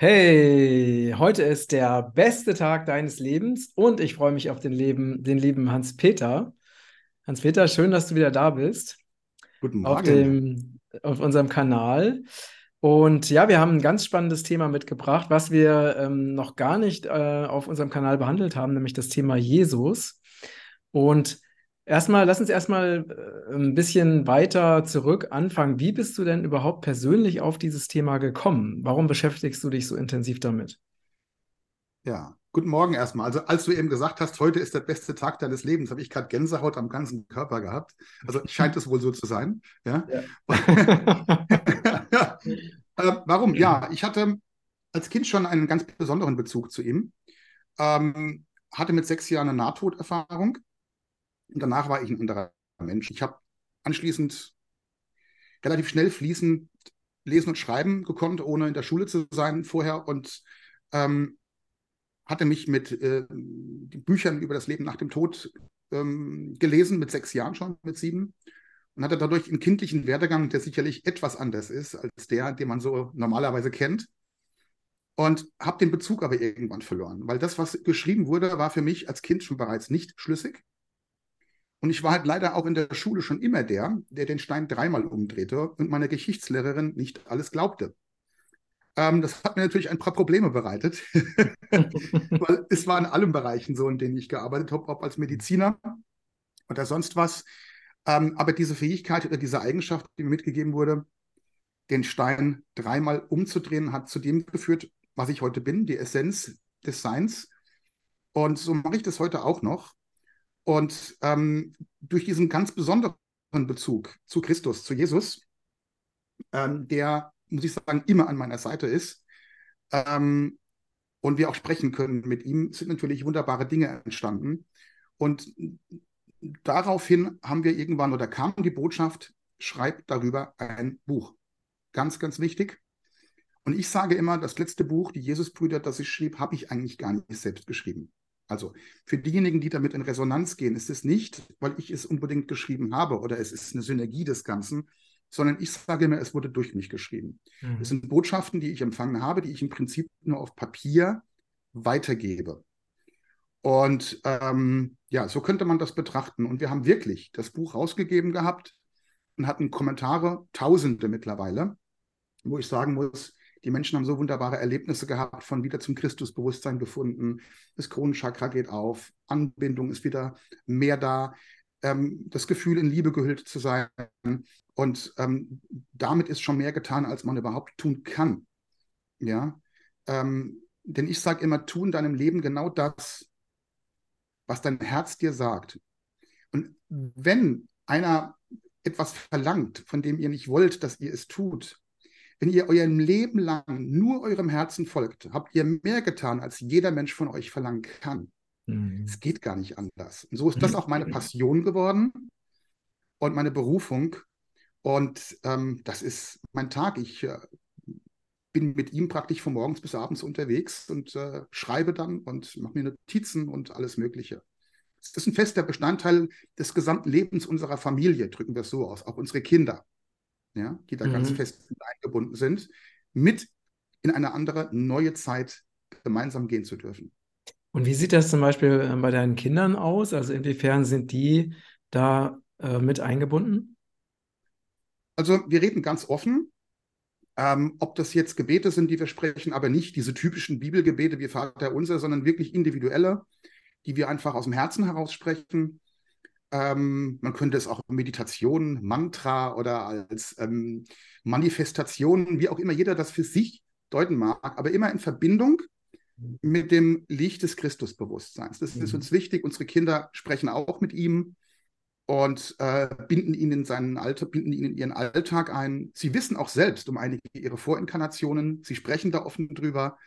Hey, heute ist der beste Tag deines Lebens und ich freue mich auf den, Leben, den lieben Hans-Peter. Hans-Peter, schön, dass du wieder da bist Guten auf Morgen. dem, auf unserem Kanal. Und ja, wir haben ein ganz spannendes Thema mitgebracht, was wir ähm, noch gar nicht äh, auf unserem Kanal behandelt haben, nämlich das Thema Jesus. Und erstmal, lass uns erstmal äh, ein bisschen weiter zurück anfangen. Wie bist du denn überhaupt persönlich auf dieses Thema gekommen? Warum beschäftigst du dich so intensiv damit? Ja, guten Morgen erstmal. Also, als du eben gesagt hast, heute ist der beste Tag deines Lebens, habe ich gerade Gänsehaut am ganzen Körper gehabt. Also scheint es wohl so zu sein. Ja. Ja. ja. Äh, warum? Ja, ich hatte als Kind schon einen ganz besonderen Bezug zu ihm. Ähm, hatte mit sechs Jahren eine Nahtoderfahrung und danach war ich ein anderer Mensch. Ich habe anschließend relativ schnell fließend lesen und schreiben gekonnt, ohne in der Schule zu sein vorher und ähm, hatte mich mit äh, Büchern über das Leben nach dem Tod ähm, gelesen, mit sechs Jahren schon, mit sieben. Und hatte dadurch einen kindlichen Werdegang, der sicherlich etwas anders ist als der, den man so normalerweise kennt. Und habe den Bezug aber irgendwann verloren, weil das, was geschrieben wurde, war für mich als Kind schon bereits nicht schlüssig. Und ich war halt leider auch in der Schule schon immer der, der den Stein dreimal umdrehte und meiner Geschichtslehrerin nicht alles glaubte. Ähm, das hat mir natürlich ein paar Probleme bereitet, weil es war in allen Bereichen so, in denen ich gearbeitet habe, ob als Mediziner oder sonst was. Ähm, aber diese Fähigkeit oder diese Eigenschaft, die mir mitgegeben wurde, den Stein dreimal umzudrehen, hat zu dem geführt, was ich heute bin, die Essenz des Seins. Und so mache ich das heute auch noch. Und ähm, durch diesen ganz besonderen Bezug zu Christus, zu Jesus, ähm, der, muss ich sagen, immer an meiner Seite ist, ähm, und wir auch sprechen können mit ihm, sind natürlich wunderbare Dinge entstanden. Und daraufhin haben wir irgendwann oder kam die Botschaft, schreib darüber ein Buch. Ganz, ganz wichtig. Und ich sage immer, das letzte Buch, die Jesusbrüder, das ich schrieb, habe ich eigentlich gar nicht selbst geschrieben. Also für diejenigen, die damit in Resonanz gehen, ist es nicht, weil ich es unbedingt geschrieben habe oder es ist eine Synergie des Ganzen, sondern ich sage immer, es wurde durch mich geschrieben. Mhm. Es sind Botschaften, die ich empfangen habe, die ich im Prinzip nur auf Papier weitergebe. Und ähm, ja, so könnte man das betrachten. Und wir haben wirklich das Buch rausgegeben gehabt und hatten Kommentare, Tausende mittlerweile, wo ich sagen muss, die Menschen haben so wunderbare Erlebnisse gehabt, von wieder zum Christusbewusstsein gefunden. Das Kronenchakra geht auf, Anbindung ist wieder mehr da, ähm, das Gefühl, in Liebe gehüllt zu sein. Und ähm, damit ist schon mehr getan, als man überhaupt tun kann. Ja, ähm, denn ich sage immer, tu in deinem Leben genau das, was dein Herz dir sagt. Und wenn einer etwas verlangt, von dem ihr nicht wollt, dass ihr es tut, wenn ihr eurem Leben lang nur eurem Herzen folgt, habt ihr mehr getan, als jeder Mensch von euch verlangen kann. Mhm. Es geht gar nicht anders. Und so ist das auch meine Passion geworden und meine Berufung. Und ähm, das ist mein Tag. Ich äh, bin mit ihm praktisch von morgens bis abends unterwegs und äh, schreibe dann und mache mir Notizen und alles Mögliche. Das ist ein fester Bestandteil des gesamten Lebens unserer Familie, drücken wir es so aus, auch unsere Kinder ja, die da mhm. ganz fest eingebunden sind, mit in eine andere neue Zeit gemeinsam gehen zu dürfen. Und wie sieht das zum Beispiel äh, bei deinen Kindern aus? Also inwiefern sind die da äh, mit eingebunden? Also wir reden ganz offen, ähm, ob das jetzt Gebete sind, die wir sprechen, aber nicht diese typischen Bibelgebete wie Vater unser, sondern wirklich individuelle, die wir einfach aus dem Herzen heraus sprechen. Ähm, man könnte es auch Meditation, Mantra oder als ähm, Manifestation, wie auch immer jeder das für sich deuten mag, aber immer in Verbindung mit dem Licht des Christusbewusstseins. Das mhm. ist uns wichtig. Unsere Kinder sprechen auch mit ihm und äh, binden ihn in seinen Alltag, binden ihn in ihren Alltag ein. Sie wissen auch selbst um einige ihre Vorinkarnationen. Sie sprechen da offen drüber.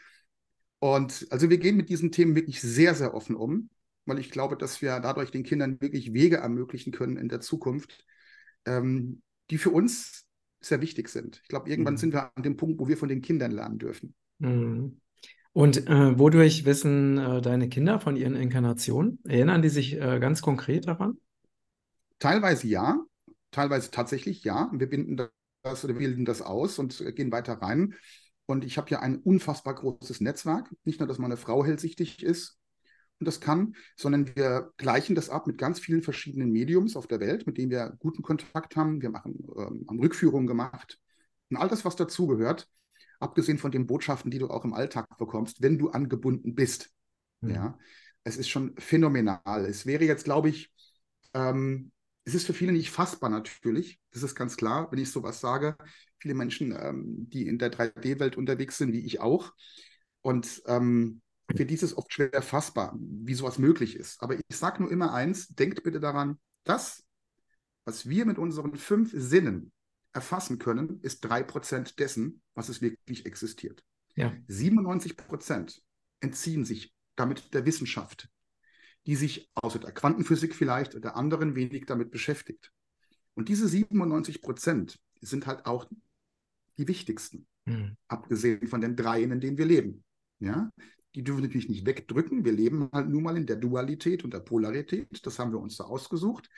Und also wir gehen mit diesen Themen wirklich sehr, sehr offen um weil ich glaube, dass wir dadurch den Kindern wirklich Wege ermöglichen können in der Zukunft, ähm, die für uns sehr wichtig sind. Ich glaube, irgendwann mhm. sind wir an dem Punkt, wo wir von den Kindern lernen dürfen. Mhm. Und äh, wodurch wissen äh, deine Kinder von ihren Inkarnationen? Erinnern die sich äh, ganz konkret daran? Teilweise ja, teilweise tatsächlich ja. Wir binden das oder bilden das aus und gehen weiter rein. Und ich habe ja ein unfassbar großes Netzwerk. Nicht nur, dass meine Frau hellsichtig ist das kann, sondern wir gleichen das ab mit ganz vielen verschiedenen Mediums auf der Welt, mit denen wir guten Kontakt haben. Wir machen, ähm, haben Rückführungen gemacht und all das, was dazugehört, abgesehen von den Botschaften, die du auch im Alltag bekommst, wenn du angebunden bist. Mhm. Ja, es ist schon phänomenal. Es wäre jetzt, glaube ich, ähm, es ist für viele nicht fassbar natürlich, das ist ganz klar, wenn ich sowas sage. Viele Menschen, ähm, die in der 3D-Welt unterwegs sind, wie ich auch. Und ähm, für dieses oft schwer fassbar, wie sowas möglich ist. Aber ich sage nur immer eins, denkt bitte daran, das, was wir mit unseren fünf Sinnen erfassen können, ist drei Prozent dessen, was es wirklich existiert. Ja. 97 Prozent entziehen sich damit der Wissenschaft, die sich außer der Quantenphysik vielleicht oder anderen wenig damit beschäftigt. Und diese 97 Prozent sind halt auch die wichtigsten, mhm. abgesehen von den dreien, in denen wir leben. Ja? Die dürfen natürlich nicht wegdrücken. Wir leben halt nun mal in der Dualität und der Polarität. Das haben wir uns da ausgesucht.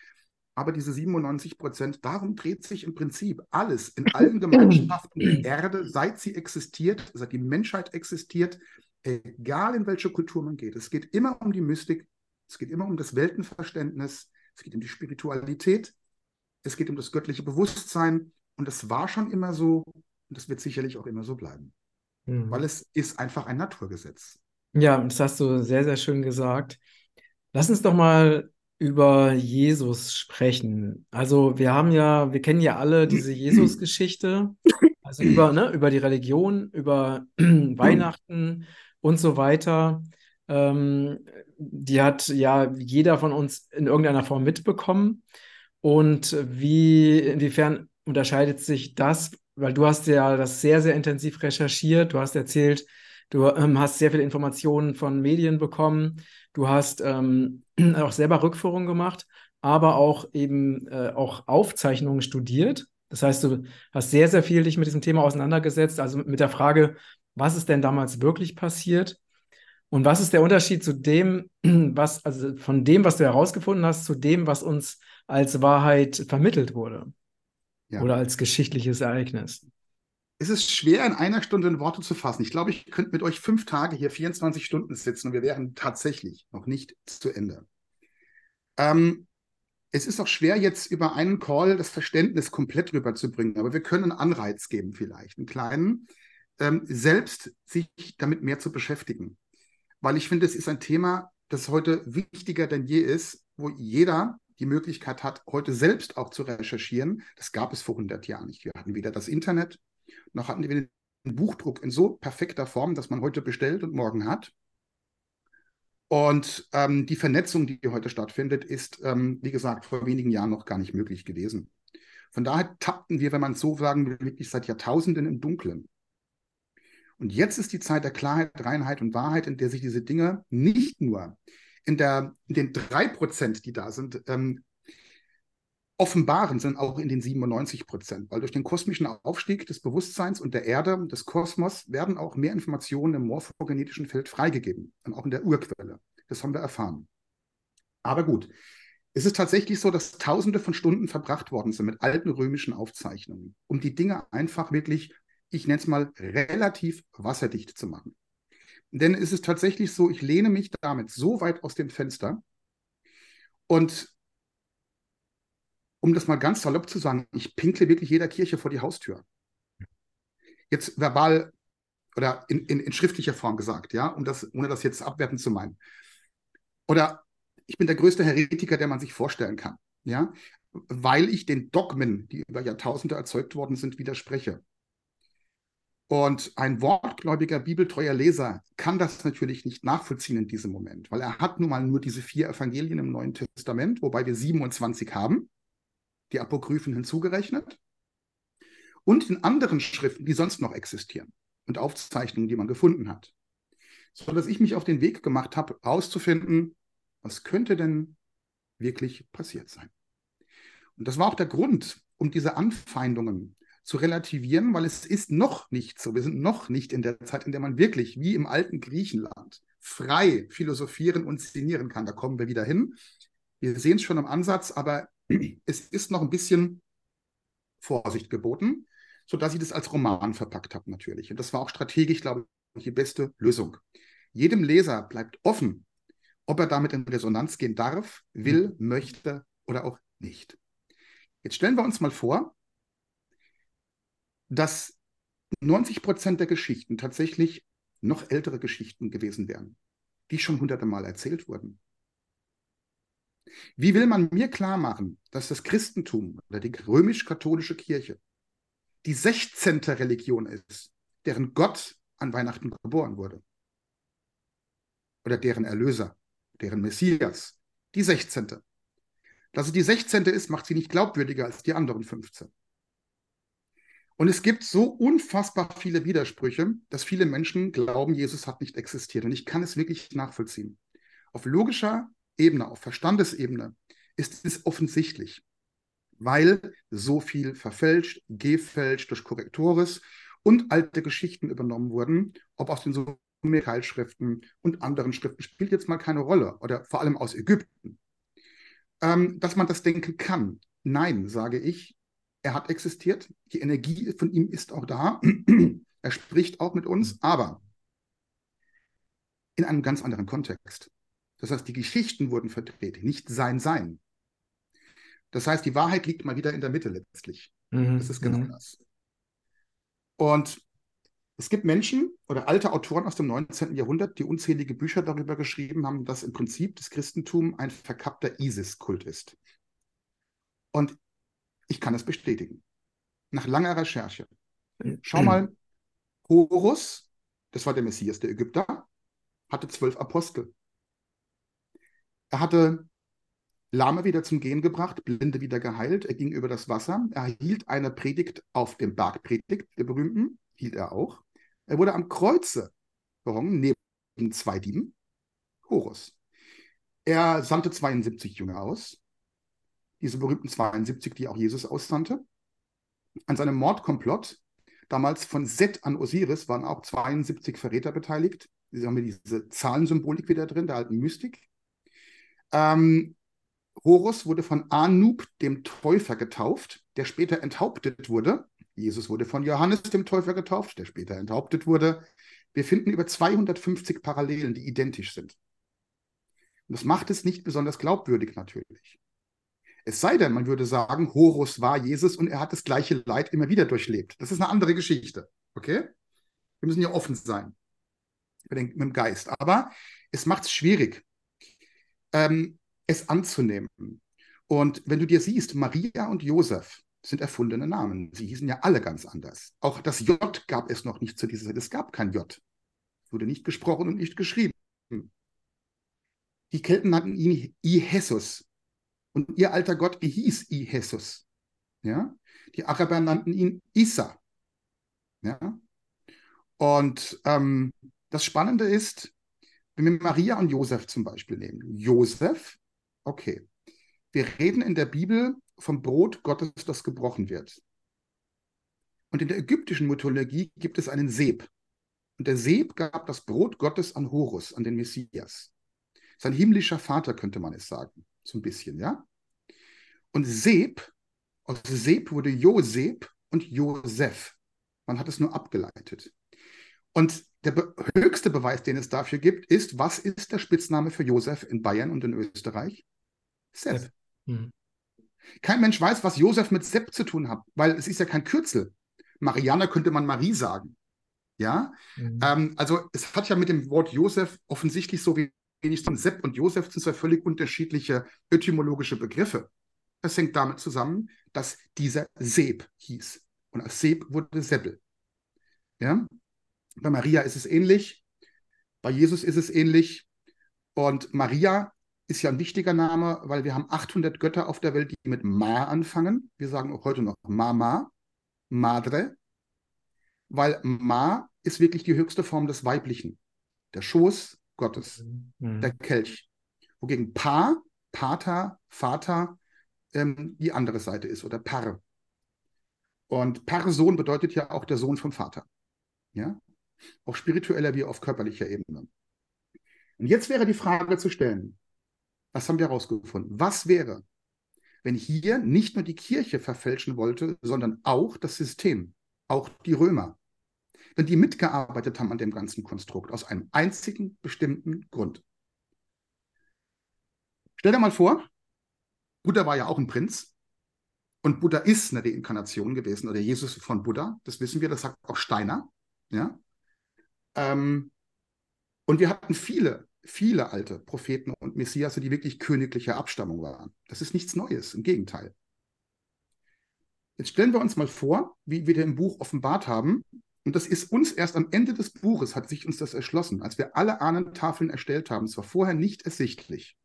Aber diese 97 Prozent, darum dreht sich im Prinzip alles in allen Gemeinschaften der Erde, seit sie existiert, seit die Menschheit existiert, egal in welche Kultur man geht. Es geht immer um die Mystik, es geht immer um das Weltenverständnis, es geht um die Spiritualität, es geht um das göttliche Bewusstsein. Und das war schon immer so und das wird sicherlich auch immer so bleiben. Mhm. Weil es ist einfach ein Naturgesetz. Ja, das hast du sehr, sehr schön gesagt. Lass uns doch mal über Jesus sprechen. Also wir haben ja, wir kennen ja alle diese Jesus-Geschichte, also über, ne, über die Religion, über Weihnachten und so weiter. Ähm, die hat ja jeder von uns in irgendeiner Form mitbekommen. Und wie, inwiefern unterscheidet sich das? Weil du hast ja das sehr, sehr intensiv recherchiert. Du hast erzählt, du ähm, hast sehr viele Informationen von Medien bekommen. Du hast ähm, auch selber Rückführungen gemacht, aber auch eben äh, auch Aufzeichnungen studiert. Das heißt, du hast sehr, sehr viel dich mit diesem Thema auseinandergesetzt, also mit der Frage, was ist denn damals wirklich passiert? Und was ist der Unterschied zu dem, was, also von dem, was du herausgefunden hast, zu dem, was uns als Wahrheit vermittelt wurde? Ja. Oder als geschichtliches Ereignis? Es ist schwer, in einer Stunde in Worte zu fassen. Ich glaube, ich könnte mit euch fünf Tage hier 24 Stunden sitzen und wir wären tatsächlich noch nicht zu Ende. Ähm, es ist auch schwer, jetzt über einen Call das Verständnis komplett rüberzubringen, aber wir können einen Anreiz geben, vielleicht, einen kleinen, ähm, selbst sich damit mehr zu beschäftigen. Weil ich finde, es ist ein Thema, das heute wichtiger denn je ist, wo jeder die Möglichkeit hat, heute selbst auch zu recherchieren. Das gab es vor 100 Jahren nicht. Wir hatten weder das Internet, noch hatten wir den Buchdruck in so perfekter Form, dass man heute bestellt und morgen hat. Und ähm, die Vernetzung, die heute stattfindet, ist, ähm, wie gesagt, vor wenigen Jahren noch gar nicht möglich gewesen. Von daher tappten wir, wenn man so sagen will, wirklich seit Jahrtausenden im Dunkeln. Und jetzt ist die Zeit der Klarheit, Reinheit und Wahrheit, in der sich diese Dinge nicht nur in, der, in den drei Prozent, die da sind, ähm, offenbaren, sondern auch in den 97 Prozent. Weil durch den kosmischen Aufstieg des Bewusstseins und der Erde, des Kosmos, werden auch mehr Informationen im morphogenetischen Feld freigegeben und auch in der Urquelle. Das haben wir erfahren. Aber gut, es ist tatsächlich so, dass Tausende von Stunden verbracht worden sind mit alten römischen Aufzeichnungen, um die Dinge einfach wirklich, ich nenne es mal, relativ wasserdicht zu machen. Denn es ist tatsächlich so, ich lehne mich damit so weit aus dem Fenster und um das mal ganz salopp zu sagen, ich pinkle wirklich jeder Kirche vor die Haustür. Jetzt verbal oder in, in, in schriftlicher Form gesagt, ja, um das, ohne das jetzt abwertend zu meinen. Oder ich bin der größte Heretiker, der man sich vorstellen kann, ja, weil ich den Dogmen, die über Jahrtausende erzeugt worden sind, widerspreche. Und ein wortgläubiger, bibeltreuer Leser kann das natürlich nicht nachvollziehen in diesem Moment, weil er hat nun mal nur diese vier Evangelien im Neuen Testament, wobei wir 27 haben, die Apokryphen hinzugerechnet, und in anderen Schriften, die sonst noch existieren und Aufzeichnungen, die man gefunden hat. So dass ich mich auf den Weg gemacht habe, herauszufinden, was könnte denn wirklich passiert sein. Und das war auch der Grund, um diese Anfeindungen zu relativieren, weil es ist noch nicht so. Wir sind noch nicht in der Zeit, in der man wirklich, wie im alten Griechenland, frei philosophieren und szenieren kann. Da kommen wir wieder hin. Wir sehen es schon im Ansatz, aber es ist noch ein bisschen Vorsicht geboten, sodass ich das als Roman verpackt habe natürlich. Und das war auch strategisch, glaube ich, die beste Lösung. Jedem Leser bleibt offen, ob er damit in Resonanz gehen darf, will, mhm. möchte oder auch nicht. Jetzt stellen wir uns mal vor, dass 90 Prozent der Geschichten tatsächlich noch ältere Geschichten gewesen wären, die schon hunderte Mal erzählt wurden. Wie will man mir klar machen, dass das Christentum oder die römisch-katholische Kirche die 16. Religion ist, deren Gott an Weihnachten geboren wurde? Oder deren Erlöser, deren Messias, die 16. Dass es die 16. ist, macht sie nicht glaubwürdiger als die anderen 15. Und es gibt so unfassbar viele Widersprüche, dass viele Menschen glauben, Jesus hat nicht existiert. Und ich kann es wirklich nachvollziehen. Auf logischer Ebene, auf Verstandesebene ist es offensichtlich, weil so viel verfälscht, gefälscht durch Korrektores und alte Geschichten übernommen wurden, ob aus den Sumerkalschriften und anderen Schriften, spielt jetzt mal keine Rolle, oder vor allem aus Ägypten. Ähm, dass man das denken kann. Nein, sage ich, er hat existiert, die Energie von ihm ist auch da, er spricht auch mit uns, aber in einem ganz anderen Kontext. Das heißt, die Geschichten wurden verdreht, nicht sein Sein. Das heißt, die Wahrheit liegt mal wieder in der Mitte letztlich. Mhm. Das ist genau mhm. das. Und es gibt Menschen oder alte Autoren aus dem 19. Jahrhundert, die unzählige Bücher darüber geschrieben haben, dass im Prinzip das Christentum ein verkappter Isis-Kult ist. Und ich kann es bestätigen. Nach langer Recherche. Schau mhm. mal, Horus, das war der Messias der Ägypter, hatte zwölf Apostel. Er hatte Lahme wieder zum Gehen gebracht, Blinde wieder geheilt, er ging über das Wasser, er hielt eine Predigt auf dem Bergpredigt, der berühmten, hielt er auch. Er wurde am Kreuze gehangen, neben zwei Dieben, Horus. Er sandte 72 Jünger aus, diese berühmten 72, die auch Jesus aussandte. An seinem Mordkomplott, damals von Set an Osiris, waren auch 72 Verräter beteiligt. Sie haben hier diese Zahlensymbolik wieder drin, der alten Mystik. Ähm, Horus wurde von Anub, dem Täufer, getauft, der später enthauptet wurde. Jesus wurde von Johannes, dem Täufer, getauft, der später enthauptet wurde. Wir finden über 250 Parallelen, die identisch sind. Und das macht es nicht besonders glaubwürdig natürlich. Es sei denn, man würde sagen, Horus war Jesus und er hat das gleiche Leid immer wieder durchlebt. Das ist eine andere Geschichte. Okay? Wir müssen ja offen sein mit dem Geist. Aber es macht es schwierig ähm, es anzunehmen. Und wenn du dir siehst, Maria und Josef sind erfundene Namen. Sie hießen ja alle ganz anders. Auch das J gab es noch nicht zu dieser Zeit. Es gab kein J. Es wurde nicht gesprochen und nicht geschrieben. Die Kelten nannten ihn Ihesus. Und ihr alter Gott hieß Ihesus. Ja? Die Araber nannten ihn Isa. Ja? Und ähm, das Spannende ist, wenn wir Maria und Josef zum Beispiel nehmen. Josef, okay. Wir reden in der Bibel vom Brot Gottes, das gebrochen wird. Und in der ägyptischen Mythologie gibt es einen Seb. Und der Seb gab das Brot Gottes an Horus, an den Messias. Sein himmlischer Vater, könnte man es sagen. So ein bisschen, ja? Und Seb, aus Seb wurde Josep und Josef. Man hat es nur abgeleitet. Und der be höchste Beweis, den es dafür gibt, ist, was ist der Spitzname für Josef in Bayern und in Österreich? Sepp. Mhm. Kein Mensch weiß, was Josef mit Sepp zu tun hat, weil es ist ja kein Kürzel. Mariana könnte man Marie sagen. Ja, mhm. ähm, also es hat ja mit dem Wort Josef offensichtlich so wenig zu Sepp und Josef sind zwei völlig unterschiedliche etymologische Begriffe. Das hängt damit zusammen, dass dieser Seb hieß. Und als Seb wurde Seppel. Ja, bei Maria ist es ähnlich. Bei Jesus ist es ähnlich. Und Maria ist ja ein wichtiger Name, weil wir haben 800 Götter auf der Welt, die mit Ma anfangen. Wir sagen auch heute noch Mama, Madre, weil Ma ist wirklich die höchste Form des Weiblichen. Der Schoß Gottes, mhm. der Kelch. Wogegen Pa, Pater, Vater ähm, die andere Seite ist oder Par. Und Par-Sohn bedeutet ja auch der Sohn vom Vater. Ja? Auf spiritueller wie auf körperlicher Ebene. Und jetzt wäre die Frage zu stellen, was haben wir herausgefunden? Was wäre, wenn hier nicht nur die Kirche verfälschen wollte, sondern auch das System, auch die Römer. Denn die mitgearbeitet haben an dem ganzen Konstrukt aus einem einzigen bestimmten Grund. Stell dir mal vor, Buddha war ja auch ein Prinz und Buddha ist eine Reinkarnation gewesen oder Jesus von Buddha, das wissen wir, das sagt auch Steiner. Ja? Ähm, und wir hatten viele, viele alte Propheten und Messias, die wirklich königlicher Abstammung waren. Das ist nichts Neues, im Gegenteil. Jetzt stellen wir uns mal vor, wie wir im Buch offenbart haben. Und das ist uns erst am Ende des Buches, hat sich uns das erschlossen, als wir alle Ahnentafeln erstellt haben. Es war vorher nicht ersichtlich.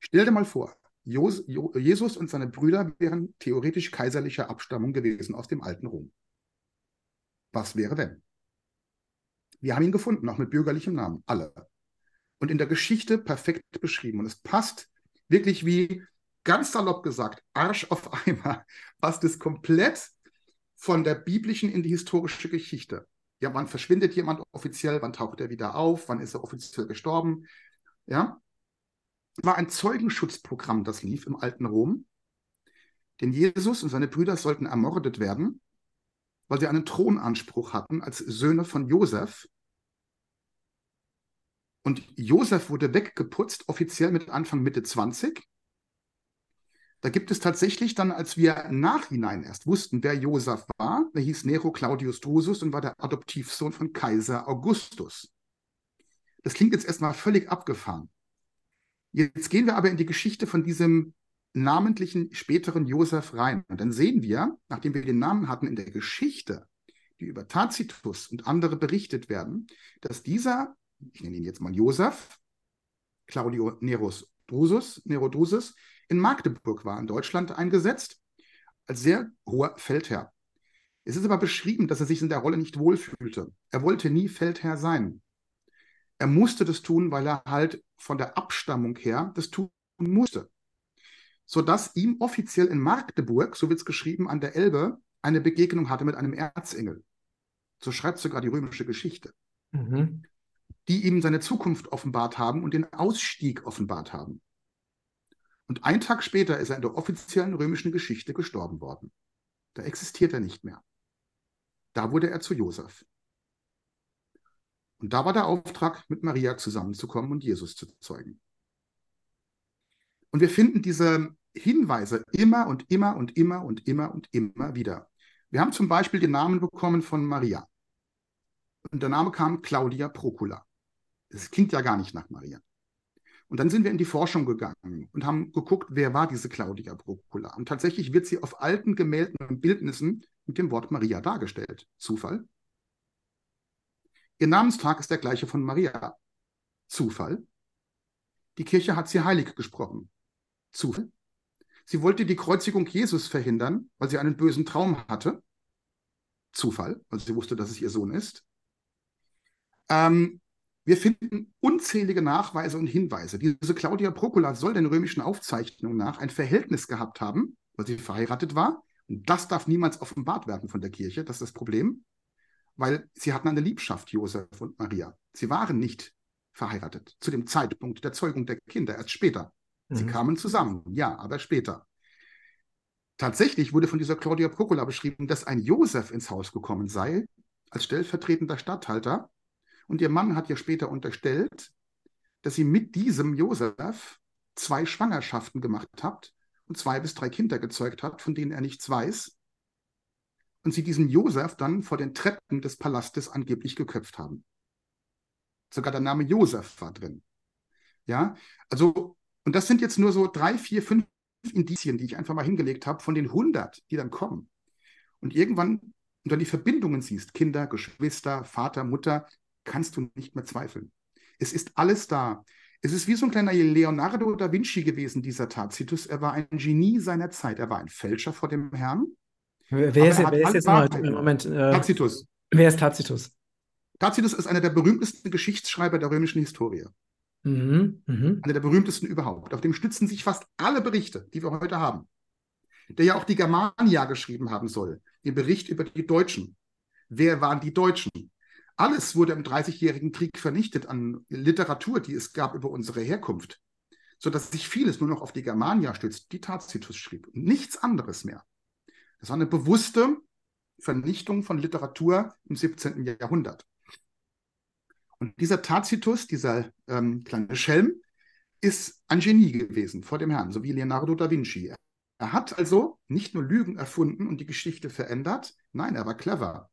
Stell dir mal vor, Jesus und seine Brüder wären theoretisch kaiserlicher Abstammung gewesen aus dem alten Rom. Was wäre denn? Wir haben ihn gefunden, auch mit bürgerlichem Namen, alle. Und in der Geschichte perfekt beschrieben. Und es passt wirklich wie, ganz salopp gesagt, Arsch auf Eimer, passt es komplett von der biblischen in die historische Geschichte. Ja, wann verschwindet jemand offiziell, wann taucht er wieder auf, wann ist er offiziell gestorben? Ja, war ein Zeugenschutzprogramm, das lief im alten Rom. Denn Jesus und seine Brüder sollten ermordet werden, weil sie einen Thronanspruch hatten als Söhne von Josef. Und Josef wurde weggeputzt, offiziell mit Anfang Mitte 20. Da gibt es tatsächlich dann, als wir Nachhinein erst wussten, wer Josef war, der hieß Nero Claudius Drusus und war der Adoptivsohn von Kaiser Augustus. Das klingt jetzt erstmal völlig abgefahren. Jetzt gehen wir aber in die Geschichte von diesem namentlichen späteren Josef rein. Und dann sehen wir, nachdem wir den Namen hatten in der Geschichte, die über Tacitus und andere berichtet werden, dass dieser, ich nenne ihn jetzt mal Josef, Claudio Neros Drusus, Nero Drusus, in Magdeburg war, in Deutschland eingesetzt, als sehr hoher Feldherr. Es ist aber beschrieben, dass er sich in der Rolle nicht wohlfühlte. Er wollte nie Feldherr sein. Er musste das tun, weil er halt von der Abstammung her das tun musste. Sodass ihm offiziell in Magdeburg, so wird es geschrieben, an der Elbe, eine Begegnung hatte mit einem Erzengel. So schreibt sogar die römische Geschichte. Mhm. Die ihm seine Zukunft offenbart haben und den Ausstieg offenbart haben. Und einen Tag später ist er in der offiziellen römischen Geschichte gestorben worden. Da existiert er nicht mehr. Da wurde er zu Josef. Und da war der Auftrag, mit Maria zusammenzukommen und Jesus zu zeugen. Und wir finden diese Hinweise immer und immer und immer und immer und immer wieder. Wir haben zum Beispiel den Namen bekommen von Maria. Und der Name kam Claudia Procula. Das klingt ja gar nicht nach Maria. Und dann sind wir in die Forschung gegangen und haben geguckt, wer war diese Claudia Procula. Und tatsächlich wird sie auf alten Gemälden und Bildnissen mit dem Wort Maria dargestellt. Zufall? Ihr Namenstag ist der gleiche von Maria. Zufall. Die Kirche hat sie heilig gesprochen. Zufall. Sie wollte die Kreuzigung Jesus verhindern, weil sie einen bösen Traum hatte. Zufall, weil sie wusste, dass es ihr Sohn ist. Ähm, wir finden unzählige Nachweise und Hinweise. Diese Claudia Procula soll den römischen Aufzeichnungen nach ein Verhältnis gehabt haben, weil sie verheiratet war. Und das darf niemals offenbart werden von der Kirche. Das ist das Problem weil sie hatten eine Liebschaft, Josef und Maria. Sie waren nicht verheiratet zu dem Zeitpunkt der Zeugung der Kinder, erst später. Sie mhm. kamen zusammen, ja, aber später. Tatsächlich wurde von dieser Claudia Procula beschrieben, dass ein Josef ins Haus gekommen sei, als stellvertretender Statthalter. Und ihr Mann hat ihr später unterstellt, dass sie mit diesem Josef zwei Schwangerschaften gemacht hat und zwei bis drei Kinder gezeugt hat, von denen er nichts weiß und sie diesen Josef dann vor den Treppen des Palastes angeblich geköpft haben. Sogar der Name Josef war drin. Ja, also, und das sind jetzt nur so drei, vier, fünf Indizien, die ich einfach mal hingelegt habe, von den 100, die dann kommen. Und irgendwann, wenn du dann die Verbindungen siehst, Kinder, Geschwister, Vater, Mutter, kannst du nicht mehr zweifeln. Es ist alles da. Es ist wie so ein kleiner Leonardo da Vinci gewesen, dieser Tacitus. Er war ein Genie seiner Zeit. Er war ein Fälscher vor dem Herrn. Wer, wer ist, wer ist jetzt mal, Moment, äh, Tacitus. Wer ist Tacitus? Tacitus ist einer der berühmtesten Geschichtsschreiber der römischen Historie. Mhm, mh. Einer der berühmtesten überhaupt. Auf dem stützen sich fast alle Berichte, die wir heute haben. Der ja auch die Germania geschrieben haben soll. Den Bericht über die Deutschen. Wer waren die Deutschen? Alles wurde im Dreißigjährigen Krieg vernichtet an Literatur, die es gab über unsere Herkunft. Sodass sich vieles nur noch auf die Germania stützt, die Tacitus schrieb. Nichts anderes mehr. Das war eine bewusste Vernichtung von Literatur im 17. Jahrhundert. Und dieser Tacitus, dieser ähm, kleine Schelm, ist ein Genie gewesen vor dem Herrn, so wie Leonardo da Vinci. Er hat also nicht nur Lügen erfunden und die Geschichte verändert, nein, er war clever.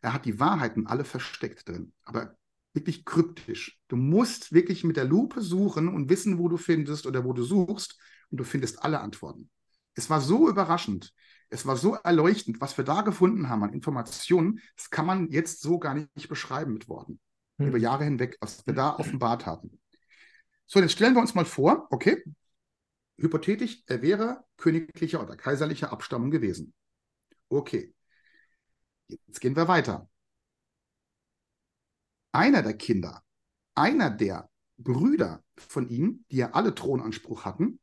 Er hat die Wahrheiten alle versteckt drin, aber wirklich kryptisch. Du musst wirklich mit der Lupe suchen und wissen, wo du findest oder wo du suchst und du findest alle Antworten. Es war so überraschend, es war so erleuchtend, was wir da gefunden haben an Informationen, das kann man jetzt so gar nicht beschreiben mit Worten. Hm. Über Jahre hinweg, was wir da offenbart haben. So, jetzt stellen wir uns mal vor, okay, hypothetisch, er wäre königlicher oder kaiserlicher Abstammung gewesen. Okay, jetzt gehen wir weiter. Einer der Kinder, einer der Brüder von ihm, die ja alle Thronanspruch hatten,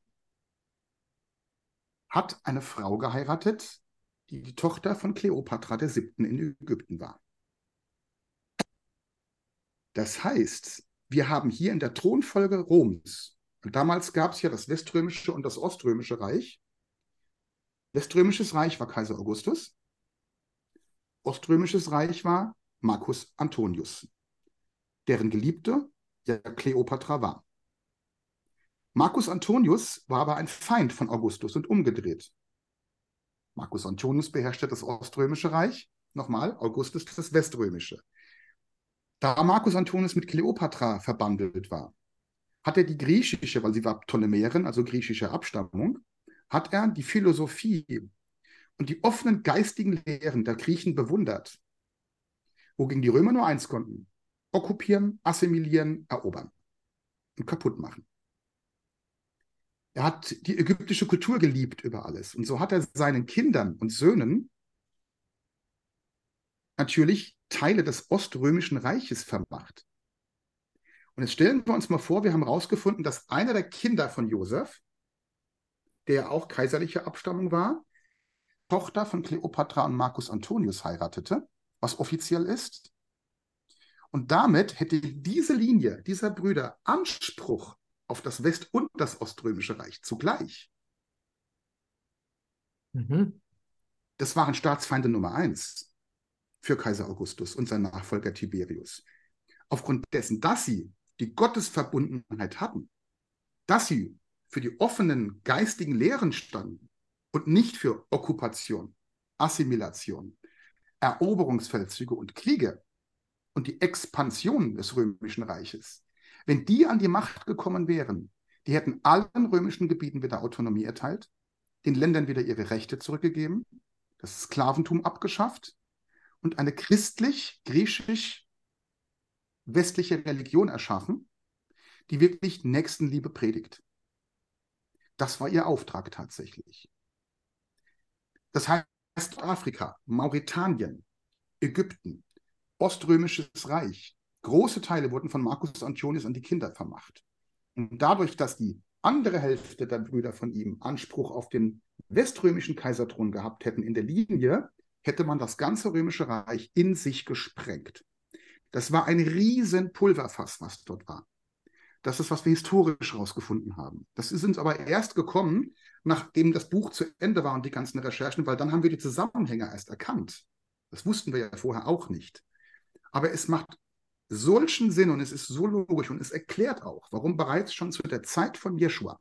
hat eine Frau geheiratet, die die Tochter von Kleopatra der Siebten in Ägypten war. Das heißt, wir haben hier in der Thronfolge Roms, und damals gab es ja das Weströmische und das Oströmische Reich. Weströmisches Reich war Kaiser Augustus, Oströmisches Reich war Marcus Antonius, deren Geliebte ja Kleopatra war. Marcus Antonius war aber ein Feind von Augustus und umgedreht. Marcus Antonius beherrschte das Oströmische Reich, nochmal, Augustus das Weströmische. Da Marcus Antonius mit Kleopatra verbandelt war, hat er die griechische, weil sie war Ptolemäerin, also griechische Abstammung, hat er die Philosophie und die offenen geistigen Lehren der Griechen bewundert, wogegen die Römer nur eins konnten: okkupieren, assimilieren, erobern und kaputt machen. Er hat die ägyptische Kultur geliebt über alles. Und so hat er seinen Kindern und Söhnen natürlich Teile des Oströmischen Reiches vermacht. Und jetzt stellen wir uns mal vor, wir haben herausgefunden, dass einer der Kinder von Josef, der auch kaiserliche Abstammung war, Tochter von Kleopatra und Marcus Antonius heiratete, was offiziell ist. Und damit hätte diese Linie dieser Brüder Anspruch auf das West- und das Oströmische Reich zugleich. Mhm. Das waren Staatsfeinde Nummer eins für Kaiser Augustus und sein Nachfolger Tiberius. Aufgrund dessen, dass sie die Gottesverbundenheit hatten, dass sie für die offenen geistigen Lehren standen und nicht für Okkupation, Assimilation, Eroberungsfeldzüge und Kriege und die Expansion des römischen Reiches, wenn die an die Macht gekommen wären, die hätten allen römischen Gebieten wieder Autonomie erteilt, den Ländern wieder ihre Rechte zurückgegeben, das Sklaventum abgeschafft und eine christlich-griechisch-westliche Religion erschaffen, die wirklich Nächstenliebe predigt. Das war ihr Auftrag tatsächlich. Das heißt, Afrika, Mauretanien, Ägypten, Oströmisches Reich, große Teile wurden von Marcus Antonius an die Kinder vermacht. Und dadurch, dass die andere Hälfte der Brüder von ihm Anspruch auf den weströmischen Kaiserthron gehabt hätten in der Linie, hätte man das ganze römische Reich in sich gesprengt. Das war ein riesen Pulverfass, was dort war. Das ist, was wir historisch herausgefunden haben. Das ist uns aber erst gekommen, nachdem das Buch zu Ende war und die ganzen Recherchen, weil dann haben wir die Zusammenhänge erst erkannt. Das wussten wir ja vorher auch nicht. Aber es macht solchen Sinn und es ist so logisch und es erklärt auch, warum bereits schon zu der Zeit von Jeschua,